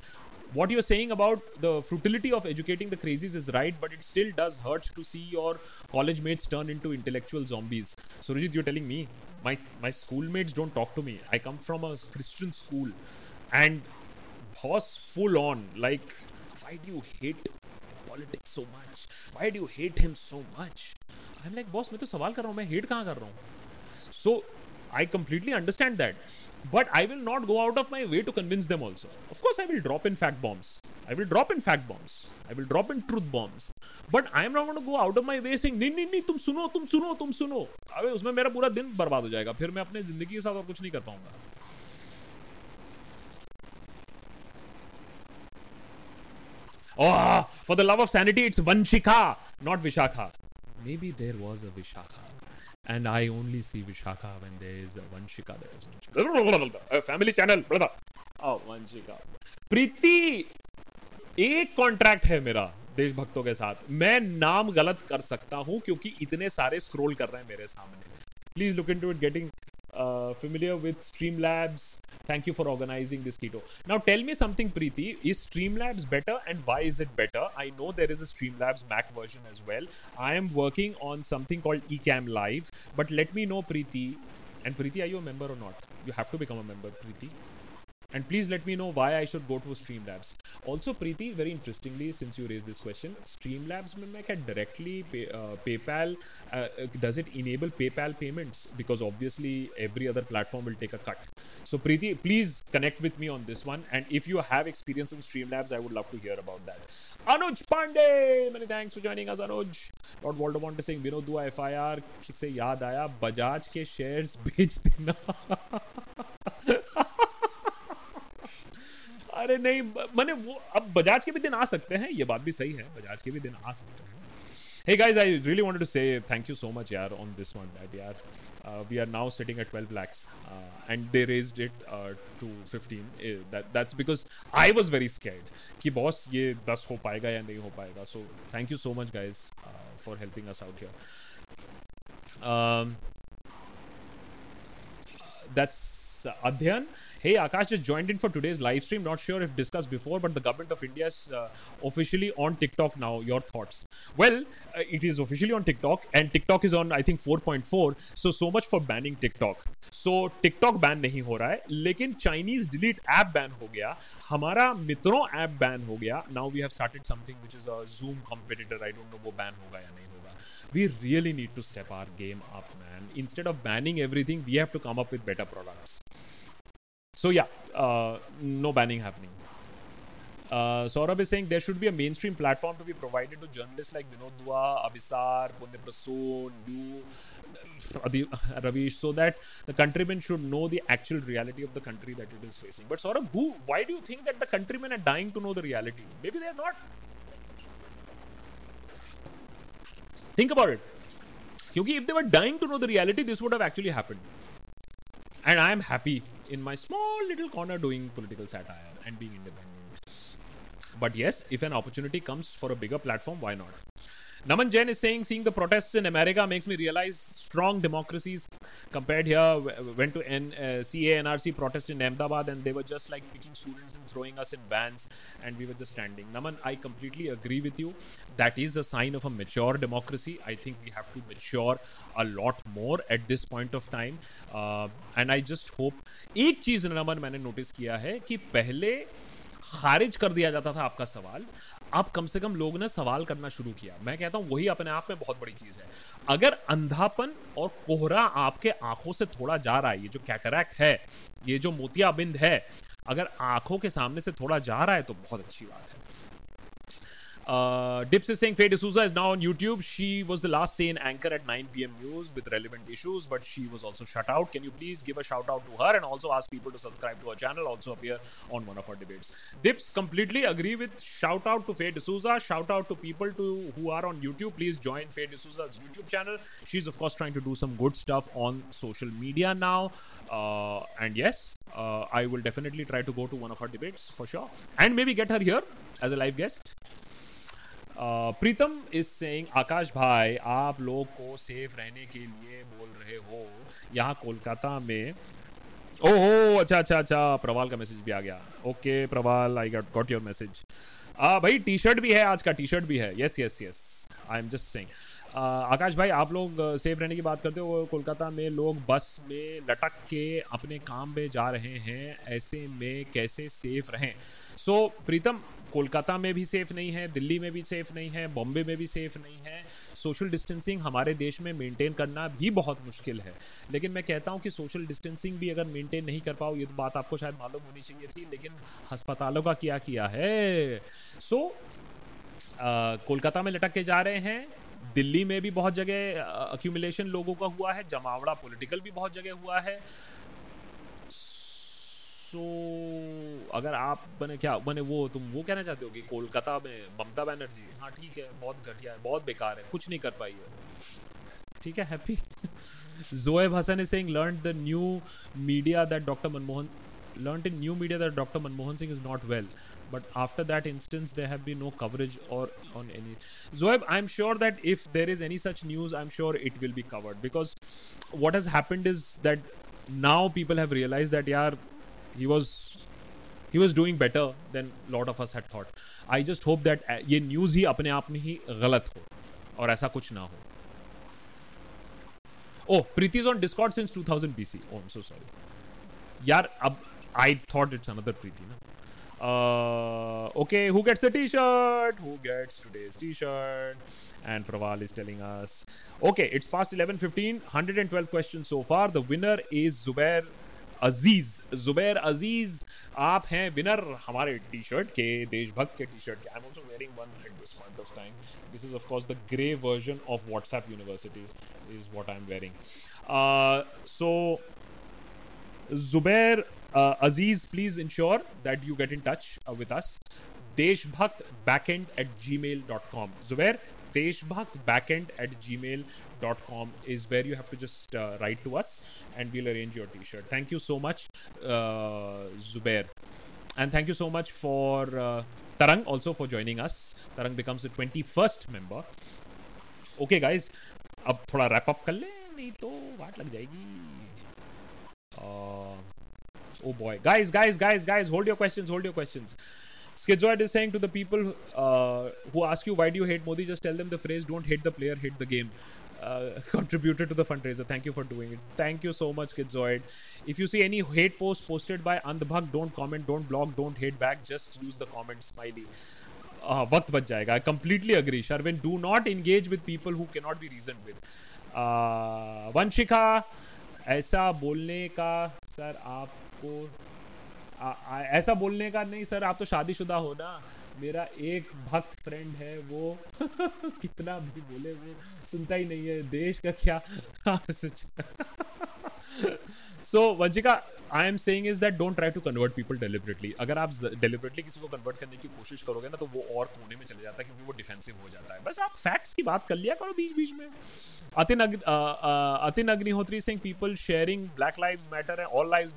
What you're saying about the futility of educating the crazies is right, but it still does hurt to see your college mates turn into intellectual zombies. Surjit, you're telling me my my schoolmates don't talk to me. I come from a Christian school, and boss full on like, why do you hate politics so much? Why do you hate him so much? I'm like, boss, मैं तो सवाल कर रहा हूँ मैं hate कहाँ कर रहा हूँ so I completely understand that. But I will not go out of my way to convince them also. Of course, I will drop in fact bombs. I will drop in fact bombs. I will drop in truth bombs. But I am not going to go out of my way saying, नहीं नहीं नहीं तुम सुनो तुम सुनो तुम सुनो अबे उसमें मेरा पूरा दिन बर्बाद हो जाएगा फिर मैं अपने ज़िंदगी के साथ और कुछ नहीं कर पाऊँगा Oh, for the love of sanity, it's Vanshika, not Vishakha. Maybe there was a Vishakha. And I only see Vishakha when there is a Vanshika. There is Vanshika. A family channel. brother. Oh, Vanshika. प्रीति एक contract है मेरा देशभक्तों के साथ मैं नाम गलत कर सकता हूँ क्योंकि इतने सारे स्क्रॉल कर रहे हैं मेरे सामने please look into it getting uh, familiar with Streamlabs. Thank you for organizing this keto. Now tell me something, Preeti. Is Streamlabs better and why is it better? I know there is a Streamlabs Mac version as well. I am working on something called Ecamm Live, but let me know, Preeti. And Preeti, are you a member or not? You have to become a member, Preeti. And please let me know why I should go to Streamlabs. Also, Preeti, very interestingly, since you raised this question, Streamlabs में मैं क्या directly pay, uh, PayPal uh, uh, does it enable PayPal payments? Because obviously every other platform will take a cut. So Preeti, please connect with me on this one. And if you have experience in Streamlabs, I would love to hear about that. Anuj Pandey, many thanks for joining us, Anuj. Lord Voldemort is saying, Vinod Dua FIR से याद आया बजाज के shares बेच देना अरे नहीं मैंने वो, अब बजाज के भी दिन आ सकते हैं, ये बात भी सही है, बजाज के भी दिन आ सकते हैं। Hey guys I really wanted to say thank you so much यार ऑन दिस वन दैट यार we are now sitting at 12 lakh and they raised it to 15 that's because I was very scared कि boss ये 10 हो पाएगा या नहीं हो पाएगा। So thank you so much guys for helping us out here um that's Hey, Akash just joined in for today's live stream. Not sure if discussed before, but the government of India is uh, officially on TikTok now. Your thoughts? Well, uh, it is officially on TikTok, and TikTok is on I think 4.4. So so much for banning TikTok. So TikTok ban नहीं हो रहा है, लेकिन Chinese delete app ban हो गया. हमारा मित्रों app ban हो गया. Now we have started something which is a Zoom competitor. I don't know वो ban होगा या नहीं होगा. We really need to step our game up, man. Instead of banning everything, we have to come up with better products. So yeah, uh, no banning happening. Uh, Saurabh is saying there should be a mainstream platform to be provided to journalists like Vinod Dua, Abhisar, Punya Prasoon, Adi- Ravish, so that the countrymen should know the actual reality of the country that it is facing. But Saurabh, who, why do you think that the countrymen are dying to know the reality? Maybe they are not. Think about it. Because if they were dying to know the reality, this would have actually happened. And I am happy in my small little corner doing political satire and being independent. But yes, if an opportunity comes for a bigger platform, why not? Naman Jain is saying, seeing the protests in America makes me realize strong democracies compared here. w- Went to N, uh, CA NRC protest in Ahmedabad and they were just like picking students and throwing us in vans and we were just standing. Naman, I completely agree with you. That is a sign of a mature democracy. I think we have to mature a lot more at this point of time. Uh, and I just hope एक चीज नमन मैंने notice किया है कि पहले खारिज कर दिया जाता था आपका सवाल अब कम से कम लोगों ने सवाल करना शुरू किया। मैं कहता हूँ, वही अपने आप में बहुत बड़ी चीज़ है। अगर अंधापन और कोहरा आपके आँखों से थोड़ा जा रहा है, ये जो कैटरैक्ट है, ये जो मोतियाबिंद है, अगर आँखों के सामने से थोड़ा जा रहा है तो बहुत अच्छी बात है। Uh, Dips is saying Faye D'Souza is now on YouTube. She was the last sane anchor at 9 p.m. news with relevant issues, but she was also shut out. Can you please give a shout out to her and also ask people to subscribe to her channel, also appear on one of her debates? Dips completely agree with shout out to Faye D'Souza. Shout out to people to who are on YouTube. Please join Faye D'Souza's YouTube channel. She's of course trying to do some good stuff on social media now. Uh, and yes, uh, I will definitely try to go to one of her debates for sure, and maybe get her here as a live guest. Pritam is saying Akash भाई आप लोग को safe रहने के लिए बोल रहे हो यहाँ कोलकाता में। ओहो अच्छा अच्छा अच्छा प्रवाल का मैसेज भी आ गया। Okay Praval I got got your message भाई टी शर्ट भी है आज का टी शर्ट भी है। Yes yes yes I am just saying Akash भाई आप लोग सेफ़ रहने की बात करते हो? कोलकाता में लोग बस में लटक के अपने काम में जा रहे हैं। ऐसे में कैसे सेफ़ रहें? सो so, प्रीतम कोलकाता में भी सेफ़ नहीं है दिल्ली में भी सेफ़ नहीं है बॉम्बे में भी सेफ़ नहीं है। सोशल डिस्टेंसिंग हमारे देश में मेंटेन करना भी बहुत मुश्किल है। लेकिन मैं कहता हूँ कि सोशल डिस्टेंसिंग भी अगर मेंटेन नहीं कर पाओ ये तो बात आपको शायद मालूम होनी चाहिए थी लेकिन अस्पतालों का क्या किया है? सो so, कोलकाता में लटक के जा रहे हैं। दिल्ली में भी बहुत जगह अक्यूमुलेशन लोगों का हुआ है जमावड़ा पॉलिटिकल भी बहुत जगह हुआ है। सो अगर आप बने क्या, बने वो, तुम वो कहना चाहते हो कि कोलकाता में ममता बनर्जी हाँ ठीक है, बहुत घटिया है, बहुत बेकार है, कुछ नहीं कर पाई है। ठीक है happy Joeb Hasan is saying learn the new media that doctor Manmohan learn in new media that doctor Manmohan Singh is not well but after that instance they have be no coverage और on any Joeb I am sure that if there is any such news I am sure it will be covered because what has happened is that now people have realise that यार he was he was doing better than lot of us had thought. I just hope that ये news ही अपने आप में ही गलत हो और ऐसा कुछ ना हो. Oh, Preeti is on Discord since 2000 BC. Oh, I'm so sorry. यार अब I thought it's another Preeti. Na? Uh, okay, who gets the t-shirt? Who gets today's t-shirt? And Praval is telling us. Okay, it's past 11.15. 112 questions so far. The winner is Zubair अज़ीज़ जुबैर अज़ीज़ आप हैं winner हमारे T shirt के देशभक्त के T shirt के I am also wearing one at this point of time this is of course the grey version of WhatsApp university is what I am wearing so Zubair uh, Aziz, please ensure that you get in touch uh, with us. Deshbhakt backend at gmail.com. Zubair, Deshbhakt backend at gmail.com is where you have to just uh, write to us and we'll arrange your t shirt. Thank you so much, uh, Zubair. And thank you so much for uh, Tarang also for joining us. Tarang becomes the 21st member. Okay, guys, अब थोड़ा wrap up कर ले नहीं तो वाट लग जाएगी uh, oh boy, guys, guys, guys, guys, hold your questions, hold your questions. Schizoid is saying to the people uh, who ask you why do you hate Modi, just tell them the phrase "Don't hate the player, hate the game." Uh, contributed to the fundraiser. Thank you for doing it. Thank you so much, Schizoid. If you see any hate post posted by Andhbhag, don't comment, don't blog, don't hate back. Just use the comment smiley. Uh, वक्त बच जाएगा I completely agree Sharvin do not engage with people who can not be reason with Vanshika ऐसा बोलने का sir आपको आ, आ, ऐसा बोलने का नहीं सर आप तो शादीशुदा हो ना मेरा एक भक्त फ्रेंड है, वो *laughs* कितना भी बोले, वो सुनता ही नहीं है, देश का क्या *laughs* so Vanshika I am saying is that don't try to convert people deliberately अगर आप डेलिबरेटली किसी को कन्वर्ट करने की कोशिश करोगे ना तो वो और कोने में चले जाता है, क्योंकि वो डिफेंसिव हो जाता है। बस आप फैक्ट्स की बात कर लिया करो बीच बीच में। Atin, Ag- uh, uh, Atin Agnihotri saying people sharing Black Lives Matter and All Lives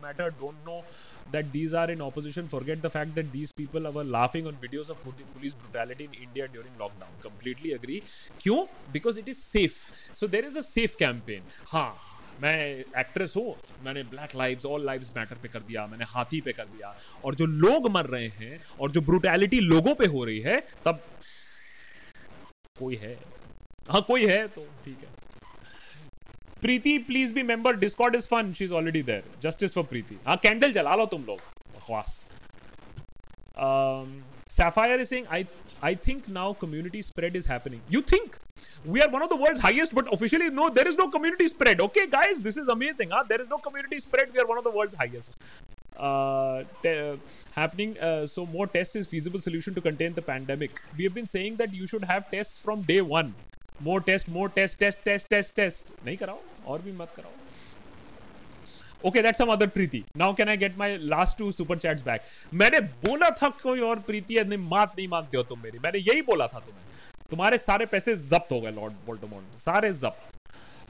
that these are in opposition. Forget the fact that these people were laughing on videos of police brutality in India during lockdown. Completely agree. क्यों? Because it is safe. So there is a safe campaign. हाँ मैं actress हूँ मैंने black lives all lives matter पे कर दिया मैंने हाथी पे कर दिया और जो लोग मर रहे हैं और जो ब्रुटैलिटी लोगों पे हो रही है तब कोई है हाँ कोई है तो ठीक है Preeti please be member Discord is fun she is already there justice for Preeti हाँ कैंडल जला लो तुम लोग बकवास Sapphire is saying, I I think now community spread is happening. You think we are one of the world's highest, but officially no, there is no community spread. Okay, guys, this is amazing. Huh? There is no community spread. We are one of the world's highest. uh, te- happening. Uh, so more tests is feasible solution to contain the pandemic. We have been saying that you should have tests from day one. More test more test test test test test नहीं कराओ, और भी मत कराओ। Okay that's some other Preeti now can I get my last two super chats back मैंने बोला था कोई और प्रीति है नहीं मात नहीं मांगते हो तुम मेरी। मैंने यही बोला था तुम्हें। तुम्हारे सारे पैसे जब्त हो गए लॉर्ड बोल्टोमोन सारे जब्त।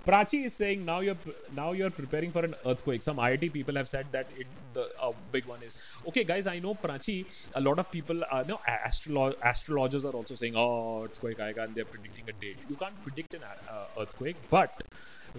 Prachi is saying now you now you are preparing for an earthquake some IIT people have said that it the uh, big one is okay, guys. I know Prachi. A lot of people, uh, no, astrolo- astrologers are also saying, "Oh, earthquake aega," and they're predicting a date. You can't predict an uh, earthquake, but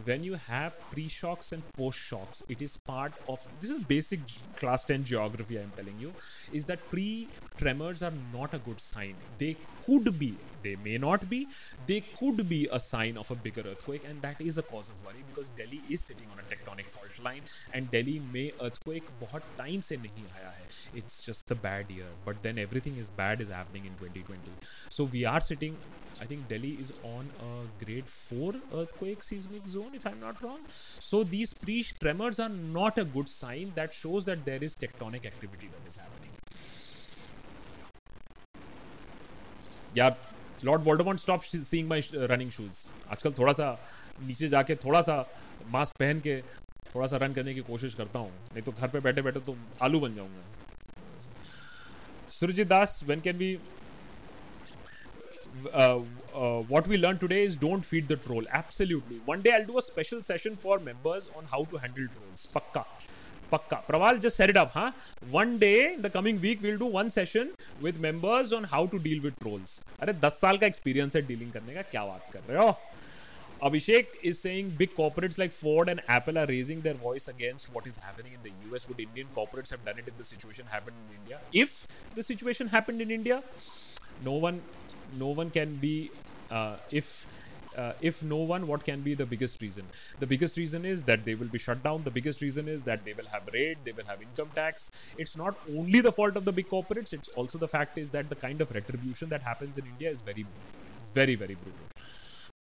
when you have pre-shocks and post-shocks, it is part of this is basic class 10 geography. I'm telling you, is that pre-tremors are not a good sign. They could be they may not be they could be a sign of a bigger earthquake and that is a cause of worry because delhi is sitting on a tectonic fault line and delhi may earthquake बहुत time से नहीं आया है. It's just the bad year but then everything is bad is happening in 2020 so we are sitting I think Delhi is on a grade four earth को एक seismic zone if I am not wrong so these pre tremors are not a good sign that shows that there is tectonic activity that is happening यार Lord Voldemort stop seeing my running shoes आजकल थोड़ा सा नीचे जाके थोड़ा सा mask पहन के थोड़ा सा रन करने की कोशिश करता हूँ। नहीं तो घर पे बैठे बैठे तो आलू बन जाऊँगा। Surjit Das when can be what we learn today is don't feed the troll absolutely one day I do a special for members पक्का प्रवाल जस्ट सेट अप हाँ one day the coming week will do one session with members on how to deal with trolls अरे दस साल का experience है dealing करने का, क्या बात कर रहे हो? Abhishek is saying big corporates like Ford and Apple are raising their voice against what is happening in the US. Would Indian corporates have done it if the situation happened in India? If the situation happened in India, no one, no one can be. Uh, if uh, if no one, what can be the biggest reason? The biggest reason is that they will be shut down. The biggest reason is that they will have raid, they will have income tax. It's not only the fault of the big corporates, it's also the fact is that the kind of retribution that happens in India is very, very, very brutal.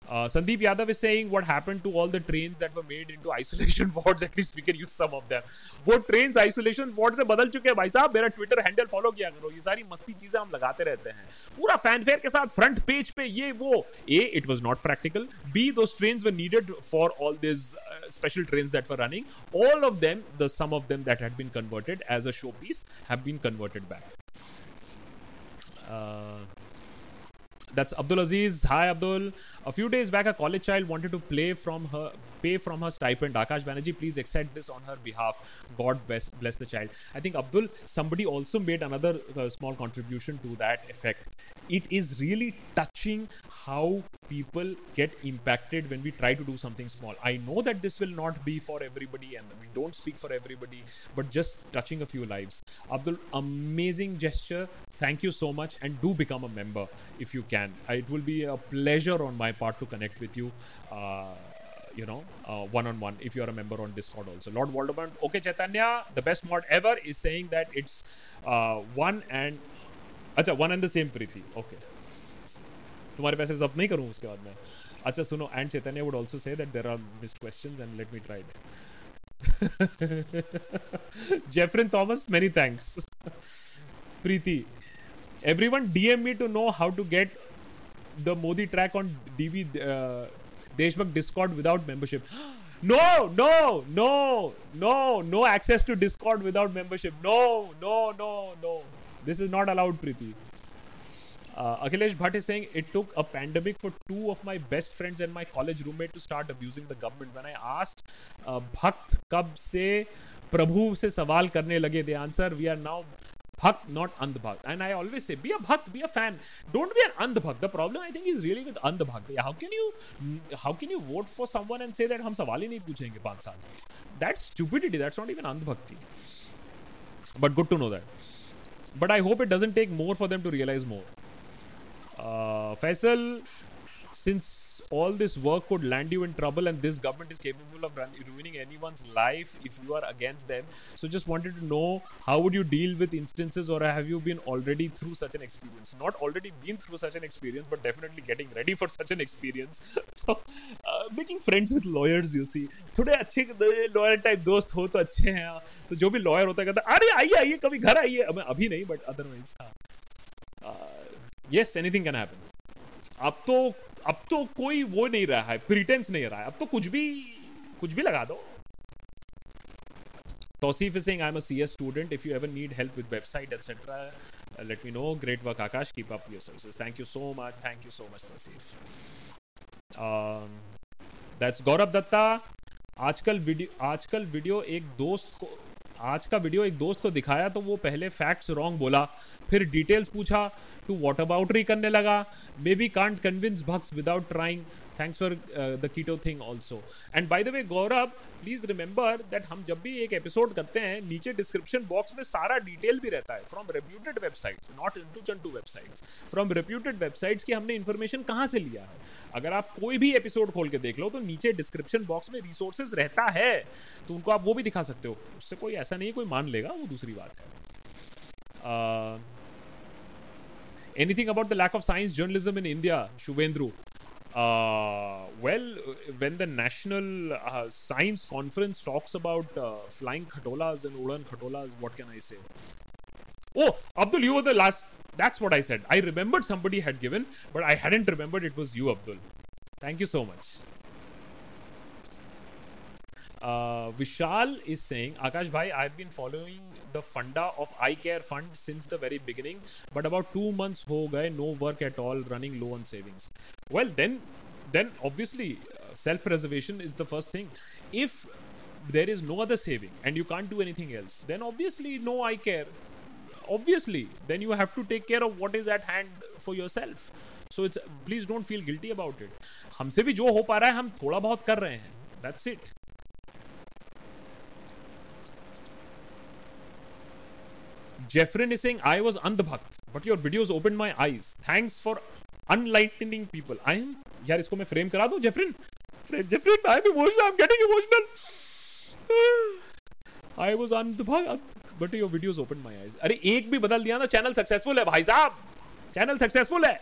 Uh, Sandeep Yadav is saying what happened to all the trains that were made into isolation wards. At least we can use some of them. वो trains isolation ward से बदल चुके हैं भाई साहब मेरा Twitter handle follow किया करो ये सारी मस्ती चीज़ें हम लगाते रहते हैं पूरा फैनफेयर के साथ फ्रंट पेज पे ये वो ए it was not practical be those trains were needed for all these uh, special trains that were running all of them the some of them that had been converted as a showpiece have been converted back uh, that's Abdul Aziz. Hi, Abdul. A few days back, a college child wanted to play from her, pay from her stipend. Akash Banerjee, please accept this on her behalf. God bless, bless the child. I think Abdul, somebody also made another uh, small contribution to that effect. It is really touching how people get impacted when we try to do something small. I know that this will not be for everybody, and we don't speak for everybody, but just touching a few lives. Abdul, amazing gesture. Thank you so much, and do become a member if you can. It will be a pleasure on my part to connect with you. Uh, you know, one on one if you're a member on Discord also. Lord Voldemort, okay, Chaitanya, the best mod ever is saying that it's uh, one and अच्छा one and the same Preeti okay तुम्हारे पैसे जब्त नहीं करूँ उसके बाद में अच्छा सुनो and Chaitanya would also say that there are missed questions and let me try Jefferin *laughs* Thomas many thanks *laughs* Preeti everyone dm me to know how to get the modi track on dv uh, deshbak discord without membership no no no no no access to discord without membership no no no no this is not allowed preeti uh, Akhilesh Bhatt is saying it took a pandemic for two of my best friends and my college roommate to start abusing the government. When I asked uh, Bhakt कब से प्रभु से सवाल करने लगे, the answer we are now Bhakt, not Andhbhakt. And I always say, be a Bhakt, be a fan. Don't be an Andhbhakt. The problem I think is really with Andhbhakt. How can you how can you vote for someone and say that हम सवाल ही नहीं पूछेंगे पांच साल? That's stupidity. That's not even Andhbhakti. But good to know that. But I hope it doesn't take more for them to realize more. Uh, Faisal since all this work could land you in trouble and this government is capable of run- ruining anyone's life if you are against them so just wanted to know how would you deal with instances or have you been already through such an experience not already been through such an experience but definitely getting ready for such an experience *laughs* so uh, making friends with lawyers you see थोड़े अच्छे lawyer type दोस्त हो तो अच्छे हैं तो जो भी लॉयर होता है कहता है अरे आइए आइए कभी घर आइए अभी नहीं but otherwise yes anything can happen अब तो अब तो कोई वो नहीं रहा है प्रिटेंस नहीं रहा है। अब तो कुछ भी कुछ भी लगा दो। Tausif Singh I am C S student if you ever need help with website etcetera let me know great work Akash keep up your services thank you so much thank you so much Tausif that's Gaurav Datta आजकल video आजकल video एक दोस्त को, आज का video एक दोस्त को दिखाया तो वो पहले फैक्ट्स रॉन्ग बोला, फिर डिटेल्स पूछा टू वॉट अबाउटरी करने लगा। Maybe can't convince भक्स without trying thanks for the keto thing also and by the way Gaurav please remember that हम जब भी एक एपिसोड करते हैं, नीचे डिस्क्रिप्शन बॉक्स में सारा डिटेल भी रहता है। From reputed websites not into चंटू वेबसाइट्स फ्रॉम रेप्यूटेड वेबसाइट्स की हमने इन्फॉर्मेशन कहाँ से लिया है? अगर आप कोई भी एपिसोड खोल के देख लो तो नीचे डिस्क्रिप्शन बॉक्स में रिसोर्सेज रहता है। तो उनको आप वो भी दिखा सकते हो। उससे कोई ऐसा नहीं है, कोई मान लेगा, वो दूसरी बात है। Anything about the lack of science journalism in India, Shubendru? Uh, well, when the National uh, Science Conference talks about uh, flying khatolas and Ulan khatolas, what can I say? Oh, Abdul, you were the last. That's what I said. I remembered somebody had given, but I hadn't remembered it was you, Abdul. Thank you so much. Uh, Vishal is saying, Akash Bhai, I've been following the funda of iCare fund since the very beginning, but about two months ho gaye, no work at all, running low on savings. Well, then, then obviously, uh, self-preservation is the first thing. If there is no other saving and you can't do anything else, then obviously no iCare. Obviously, then you have to take care of what is at hand for yourself. So it's please don't feel guilty about it. हमसे भी जो हो पा रहा है हम थोड़ा बहुत कर रहे हैं. That's it. Jeffrin is saying, I was andhbhakt, but your videos opened my eyes. Thanks for unlightening people. I am. यार इसको मैं फ्रेम करा दूँ जेफरिन जेफरिन I am emotional I am getting emotional I was अंधभक्त but your videos open my eyes अरे एक भी बदल दिया ना चैनल सक्सेसफुल है भाई साहब चैनल सक्सेसफुल है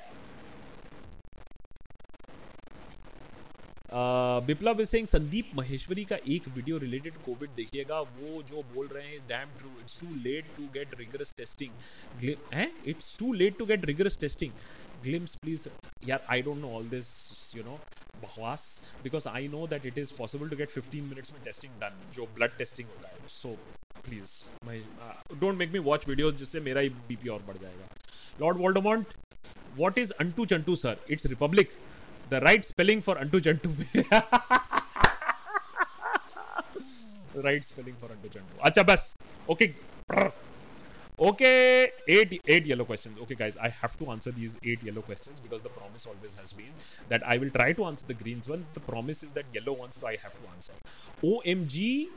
विप्लव सिंह संदीप महेश्वरी का एक वीडियो रिलेटेड कोविड देखिएगा। वो जो बोल रहे हैं is damn true it's too late to get rigorous testing हैं? It's too late to get rigorous testing glimpse please यार I don't know all this you know बकवास because I know that it is possible to get 15 minutes में testing done जो blood testing होता है। So please don't make me watch video जिससे मेरा ही BP और बढ़ जाएगा। Lord Voldemort what is unto Chantu sir it's republic the right spelling for Antu Chantu. *laughs* right spelling for Antu. Acha bas. Okay. Okay, eight eight yellow questions. Okay, guys, I have to answer these eight yellow questions because the promise always has been that I will try to answer the greens one. The promise is that yellow ones, so I have to answer. OMG,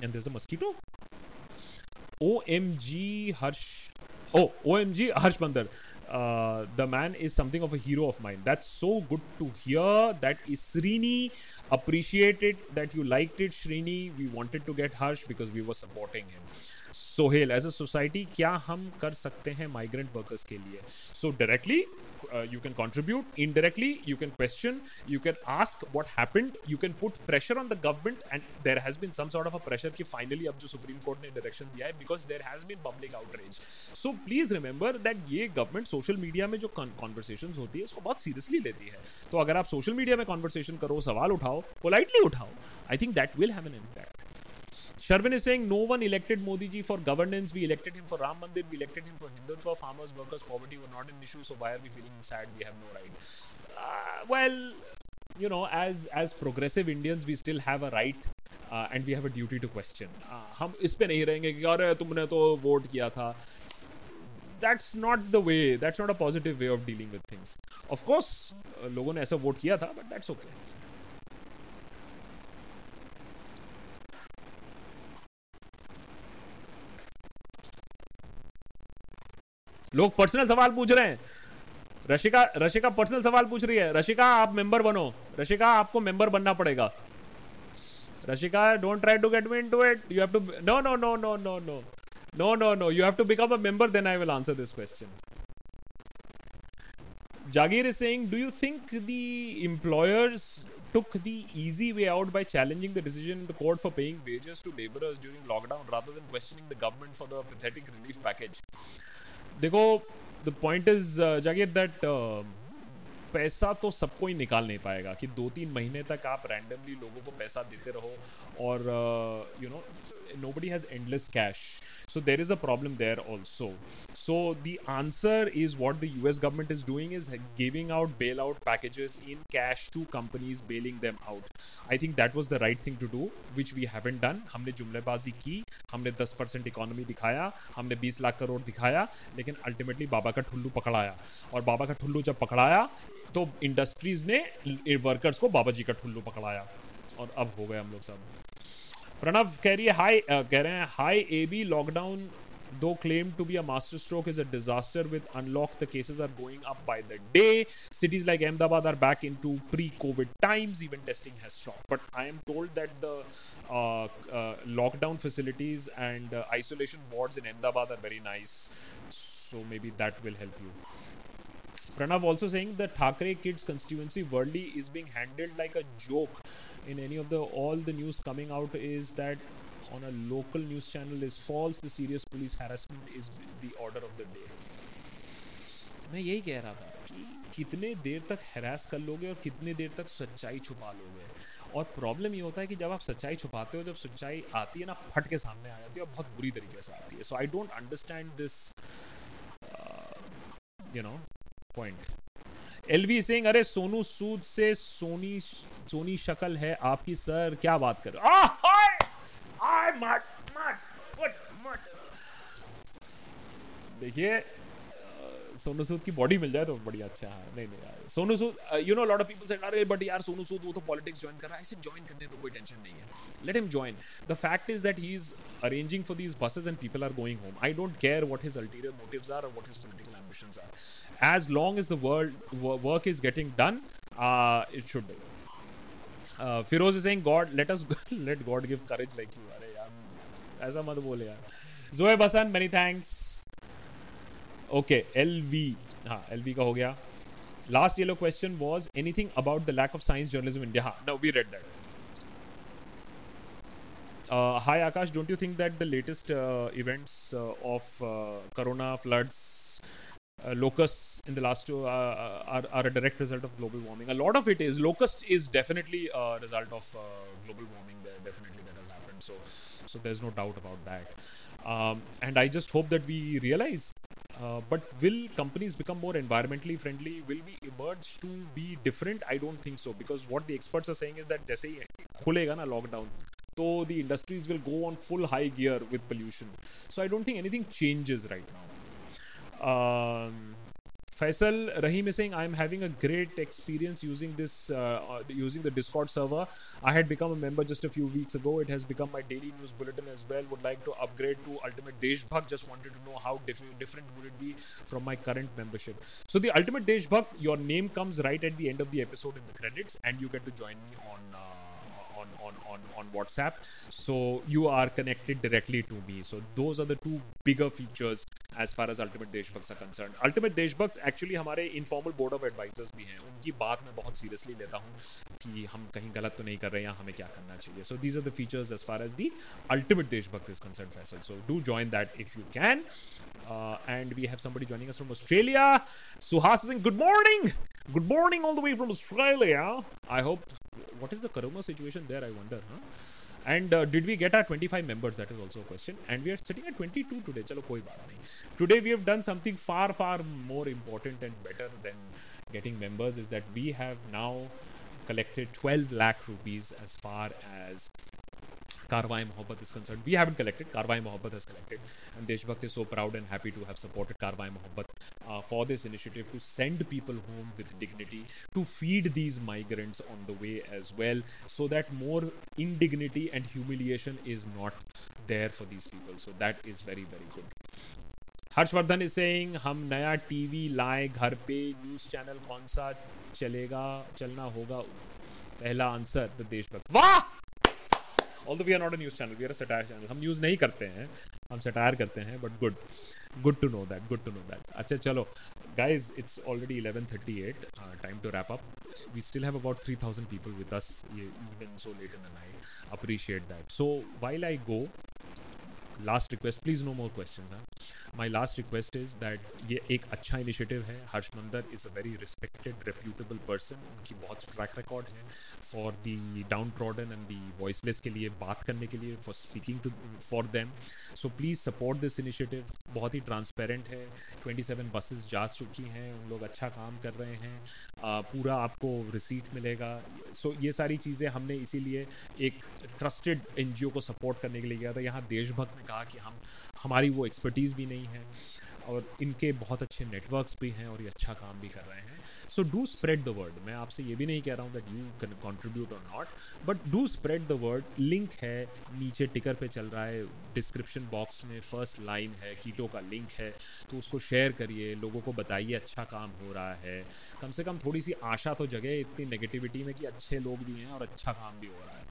and there's the mosquito. OMG Harsh. Oh, OMG Harsh Bandar Uh, the man is something of a hero of mine. That's so good to hear. That is Srini. Appreciated that you liked it, Srini. We wanted to get Harsh because we were supporting him. Sohail, as a society, क्या हम कर सकते हैं migrant workers के लिए? So directly, uh, you can contribute indirectly you can question you can ask what happened you can put pressure on the government and there has been some sort of a pressure कि finally अब जो supreme court ने direction दिया है because there has been public outrage so please remember that ये government social media में जो conversations होती है इसको बहुत seriously लेती है तो अगर आप social media में conversation करो सवाल उठाओ politely उठाओ I think that will have an impact Sharvin is saying no one elected Modi ji for governance. We elected him for Ram Mandir. We elected him for Hindutva. Farmers, workers, poverty were not an issue. So why are we feeling sad? We have no right. Uh, well, you know, as as progressive Indians, we still have a right uh, we have a duty to question. Uh, हम इस पे नहीं रहेंगे कि अरे तुमने तो vote किया था. That's not the way. That's not a positive way of dealing with things. Of course, लोगों ने ऐसा वोट किया था, but that's okay. लोग पर्सनल सवाल पूछ रहे हैं रशिका रशिका पर्सनल सवाल पूछ रही है रशिका आप मेंबर बनो रशिका आपको मेंबर बनना पड़ेगा Rashika don't try to get me into it you have to no no no no no no no no no you have to become a member then I will answer this question Jagir is saying, do you think the employers took the easy way out by challenging the decision in the court for paying wages to laborers during lockdown rather than questioning the government for the pathetic relief package? देखो the point is Jagir that पैसा तो सबको ही निकाल नहीं पाएगा कि दो तीन महीने तक आप रैंडमली लोगों को पैसा देते रहो और you know nobody has endless cash So there is a problem there also. So the answer is what the US government is doing is giving out bailout packages in cash to companies, bailing them out. I think that was the right thing to do, which we haven't done. हमने जुमलेबाजी की हमने 10 percent economy दिखाया हमने 20 लाख करोड़ दिखाया लेकिन ultimately बाबा का ठुल्लू पकड़ाया और बाबा का ठुल्लू जब पकड़ाया तो इंडस्ट्रीज़ ने वर्कर्स को बाबा जी का ठुल्लू पकड़ाया और अब हो गए हम लोग सब प्रणव कह रही है हाई कह रहे हैं hi A B lockdown though claimed to be a masterstroke is a disaster with unlock the cases are going up by the day cities like ahmedabad are back into pre-covid times even testing has stopped but i am told that the uh, uh, lockdown facilities and uh, isolation wards in ahmedabad are very nice so maybe that will help you Pranav also saying the Thakre kids constituency worldly is being handled like a joke In any of the all the news coming out is that on a local news channel is false the serious police harassment is the order of the day. मैं यही कह रहा था। कि कितने देर तक harass कर लोगे और कितने देर तक सच्चाई छुपा लोगे? और प्रॉब्लम ये होता है कि जब आप सच्चाई छुपाते हो जब सच्चाई आती है ना फट के सामने आ जाती है और बहुत बुरी तरीके से आती है। So I don't understand this you know point LV Singh अरे सोनू सूद से सोनी सोनी शक्ल है आपकी सर। क्या बात कर देखिए सोनू सूद की बॉडी मिल जाए तो बढ़िया अच्छा है। नहीं नहीं यार। Sonu Sood you know lot of people said अरे बट यार सोनू सूद वो तो पॉलिटिक्स ज्वाइन कर रहा है। ऐसे ज्वाइन करने तो कोई टेंशन नहीं है। Let him join the fact is that he is arranging for these buses and people are going home I don't care what his ulterior motives are और what his political ambitions are as long as the world work is getting done uh, it Firoz is saying god let us let god give courage like you अरे यार, ऐसा मत बोले यार। जोए बसन many thanks okay L V हाँ L V का हो गया। Last yellow question was anything about the lack of science journalism India हाँ no we read that hi Akash don't you think that the latest events of corona floods uh, locusts in the last two uh, uh, are, are a direct result of global warming. A lot of it is. Locust is definitely a result of uh, global warming. There definitely that has happened. So, so there's no doubt about that. Um, and I just hope that we realize. Uh, but will companies become more environmentally friendly? Will we emerge to be different? I don't think so because what the experts are saying is that जैसे ही खुलेगा ना lockdown, so the industries will go on full high gear with pollution. So I don't think anything changes right now. Um, Faisal Rahim is saying, I'm having a great experience using this, uh, using the Discord server. I had become a member just a few weeks ago. It has become my daily news bulletin as well. Would like to upgrade to Ultimate Deshbhakt. Just wanted to know how diff- different would it be from my current membership. So the Ultimate Deshbhakt, your name comes right at the end of the episode in the credits, and you get to join me on. Uh, on, on, on, on WhatsApp. So you are connected directly to me. So those are the two bigger features as far as Ultimate Deshbhakts are concerned. Ultimate Deshbhakts actually हमारे informal board of advisors भी हैं उनकी बात मैं बहुत seriously लेता हूँ कि हम कहीं गलत तो नहीं कर रहे हैं हमें क्या करना चाहिए so these are the features as far as the Ultimate Deshbhakt is concerned Faisal so do join that if you can uh, and we have somebody joining us from Australia Suhas saying good morning good morning all the way from Australia I hope what is the corona situation there I wonder huh? And uh, did we get our 25 members? That is also a question. And we are sitting at 22 today. Chalo, koi baat nahi. Today we have done something far, far more important and better than getting members. Is that we have now collected 12 lakh rupees as far as Karwai Mohabbat is concerned. We haven't collected. Karwai Mohabbat has collected. And Deshbhakt is so proud and happy to have supported Karwai Mohabbat uh, for this initiative to send people home with dignity, to feed these migrants on the way as well, so that more indignity and humiliation is not there for these people. So that is very, very good. Harshvardhan is saying हम नया TV लाए घर पे news channel कौन सा चलेगा चलना होगा पहला आंसर द देशभक्त वाह all the are not a channel we are satire channel हम न्यूज़ नहीं करते हैं, हम सटायर करते हैं but good good to know that good to know that अच्छा चलो. Guys it's already eleven thirty at time to wrap up we still have about three thousand people with us in so let in I appreciate that so while I go last request please no more question हाँ my last request is that ये एक अच्छा initiative है. Harsh Mander is a very respected reputable person उनकी बहुत track record है for the downtrodden and the voiceless के लिए बात करने के लिए for speaking to for them so please support this initiative बहुत ही ट्रांसपेरेंट है. 27 बसेस जा चुकी हैं. उन लोग अच्छा काम कर रहे हैं. आ, पूरा आपको रिसीट मिलेगा. सो so, ये सारी चीज़ें हमने इसीलिए एक ट्रस्टेड एन को सपोर्ट करने के लिए किया था. यहाँ देशभक्त ने कहा कि हम हमारी वो एक्सपर्टीज़ भी नहीं है और इनके बहुत अच्छे नेटवर्क्स भी हैं और ये अच्छा काम भी कर रहे हैं। So do spread the word मैं आपसे ये भी नहीं कह रहा हूँ दैट यू कैन कॉन्ट्रीब्यूट और not but do spread the word link है नीचे टिकर पे चल रहा है डिस्क्रिप्शन बॉक्स में फ़र्स्ट लाइन है कीटो का लिंक है तो उसको शेयर करिए लोगों को बताइए अच्छा काम हो रहा है। कम से कम थोड़ी सी आशा तो जगह इतनी नेगेटिविटी में कि अच्छे लोग भी हैं और अच्छा काम भी हो रहा है।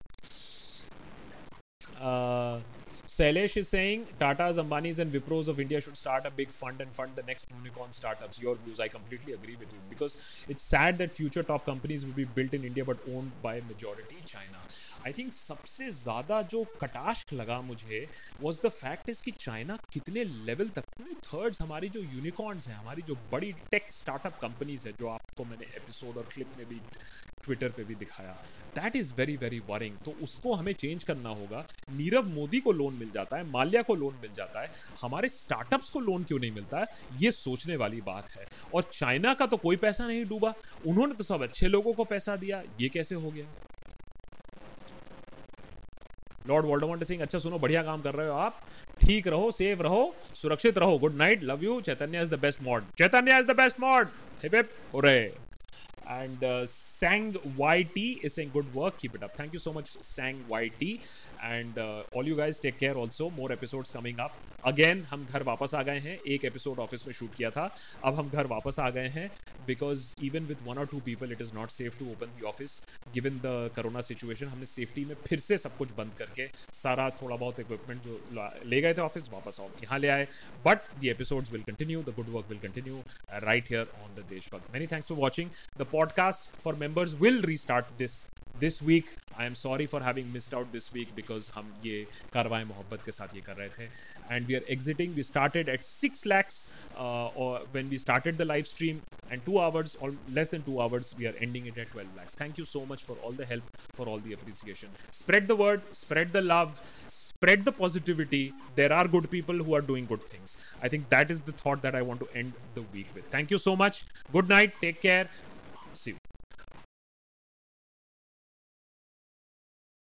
uh, Sailesh is saying Tata's, Ambani's, and Wipros of India should start a big fund and fund the next unicorn startups. Your views, I completely agree with you because it's sad that future top companies will be built in India but owned by majority China. I think सबसे ज़्यादा जो कटाश लगा मुझे was the fact is कि China कितने level तक third हमारी जो यूनिकॉर्न्स हैं, हमारी जो बड़ी टेक स्टार्टअप कंपनीज़ है, जो आपको मैंने एपिसोड और क्लिप में भी ट्विटर पे भी दिखाया that is very very worrying तो उसको हमें चेंज करना होगा। नीरव मोदी को लोन मिल जाता है, माल्या को लोन मिल जाता है, हमारे स्टार्टअप्स को लोन क्यों नहीं मिलता है, ये सोचने वाली बात है। और चाइना का तो कोई पैसा नहीं डूबा, उन्होंने तो सब अच्छे लोगों को पैसा दिया, ये कैसे हो गया? लॉर्ड वोल्डोमोंट सिंह अच्छा सुनो, बढ़िया काम कर रहे हो आप। ठीक रहो सेफ़ रहो, सुरक्षित रहो। Good night love you Chaitanya is the best mod Chaitanya is the best mod hip hip and Sang YT is saying good work. Keep it up. Thank you so much, Sang YT. And uh, all you guys take care also. More episodes coming up. Again हम घर वापस आ गए हैं एक episode office में shoot किया था अब हम घर वापस आ गए हैं बिकॉज़ इवन विद वन और two people it is not safe to open the office given the corona situation हमने सेफ्टी में फिर से सब कुछ बंद करके सारा थोड़ा बहुत इक्विपमेंट जो ले गए थे ऑफ़िस वापस आओ यहाँ ले आए but the episodes will continue the good work will continue right here on the Deshbhakt many thanks for watching the podcast for members will restart this this week I am sorry for having missed out this week because हम ये कार्रवाई मोहब्बत के साथ ये कर रहे थे and we are exiting we started at six lakhs और when we started the live stream and two hours or less than two hours we are ending it at 12 lakhs thank you so much for all the help for all the appreciation spread the word spread the love spread the positivity there are good people who are doing good things i think that is the thought that i want to end the week with thank you so much good night take care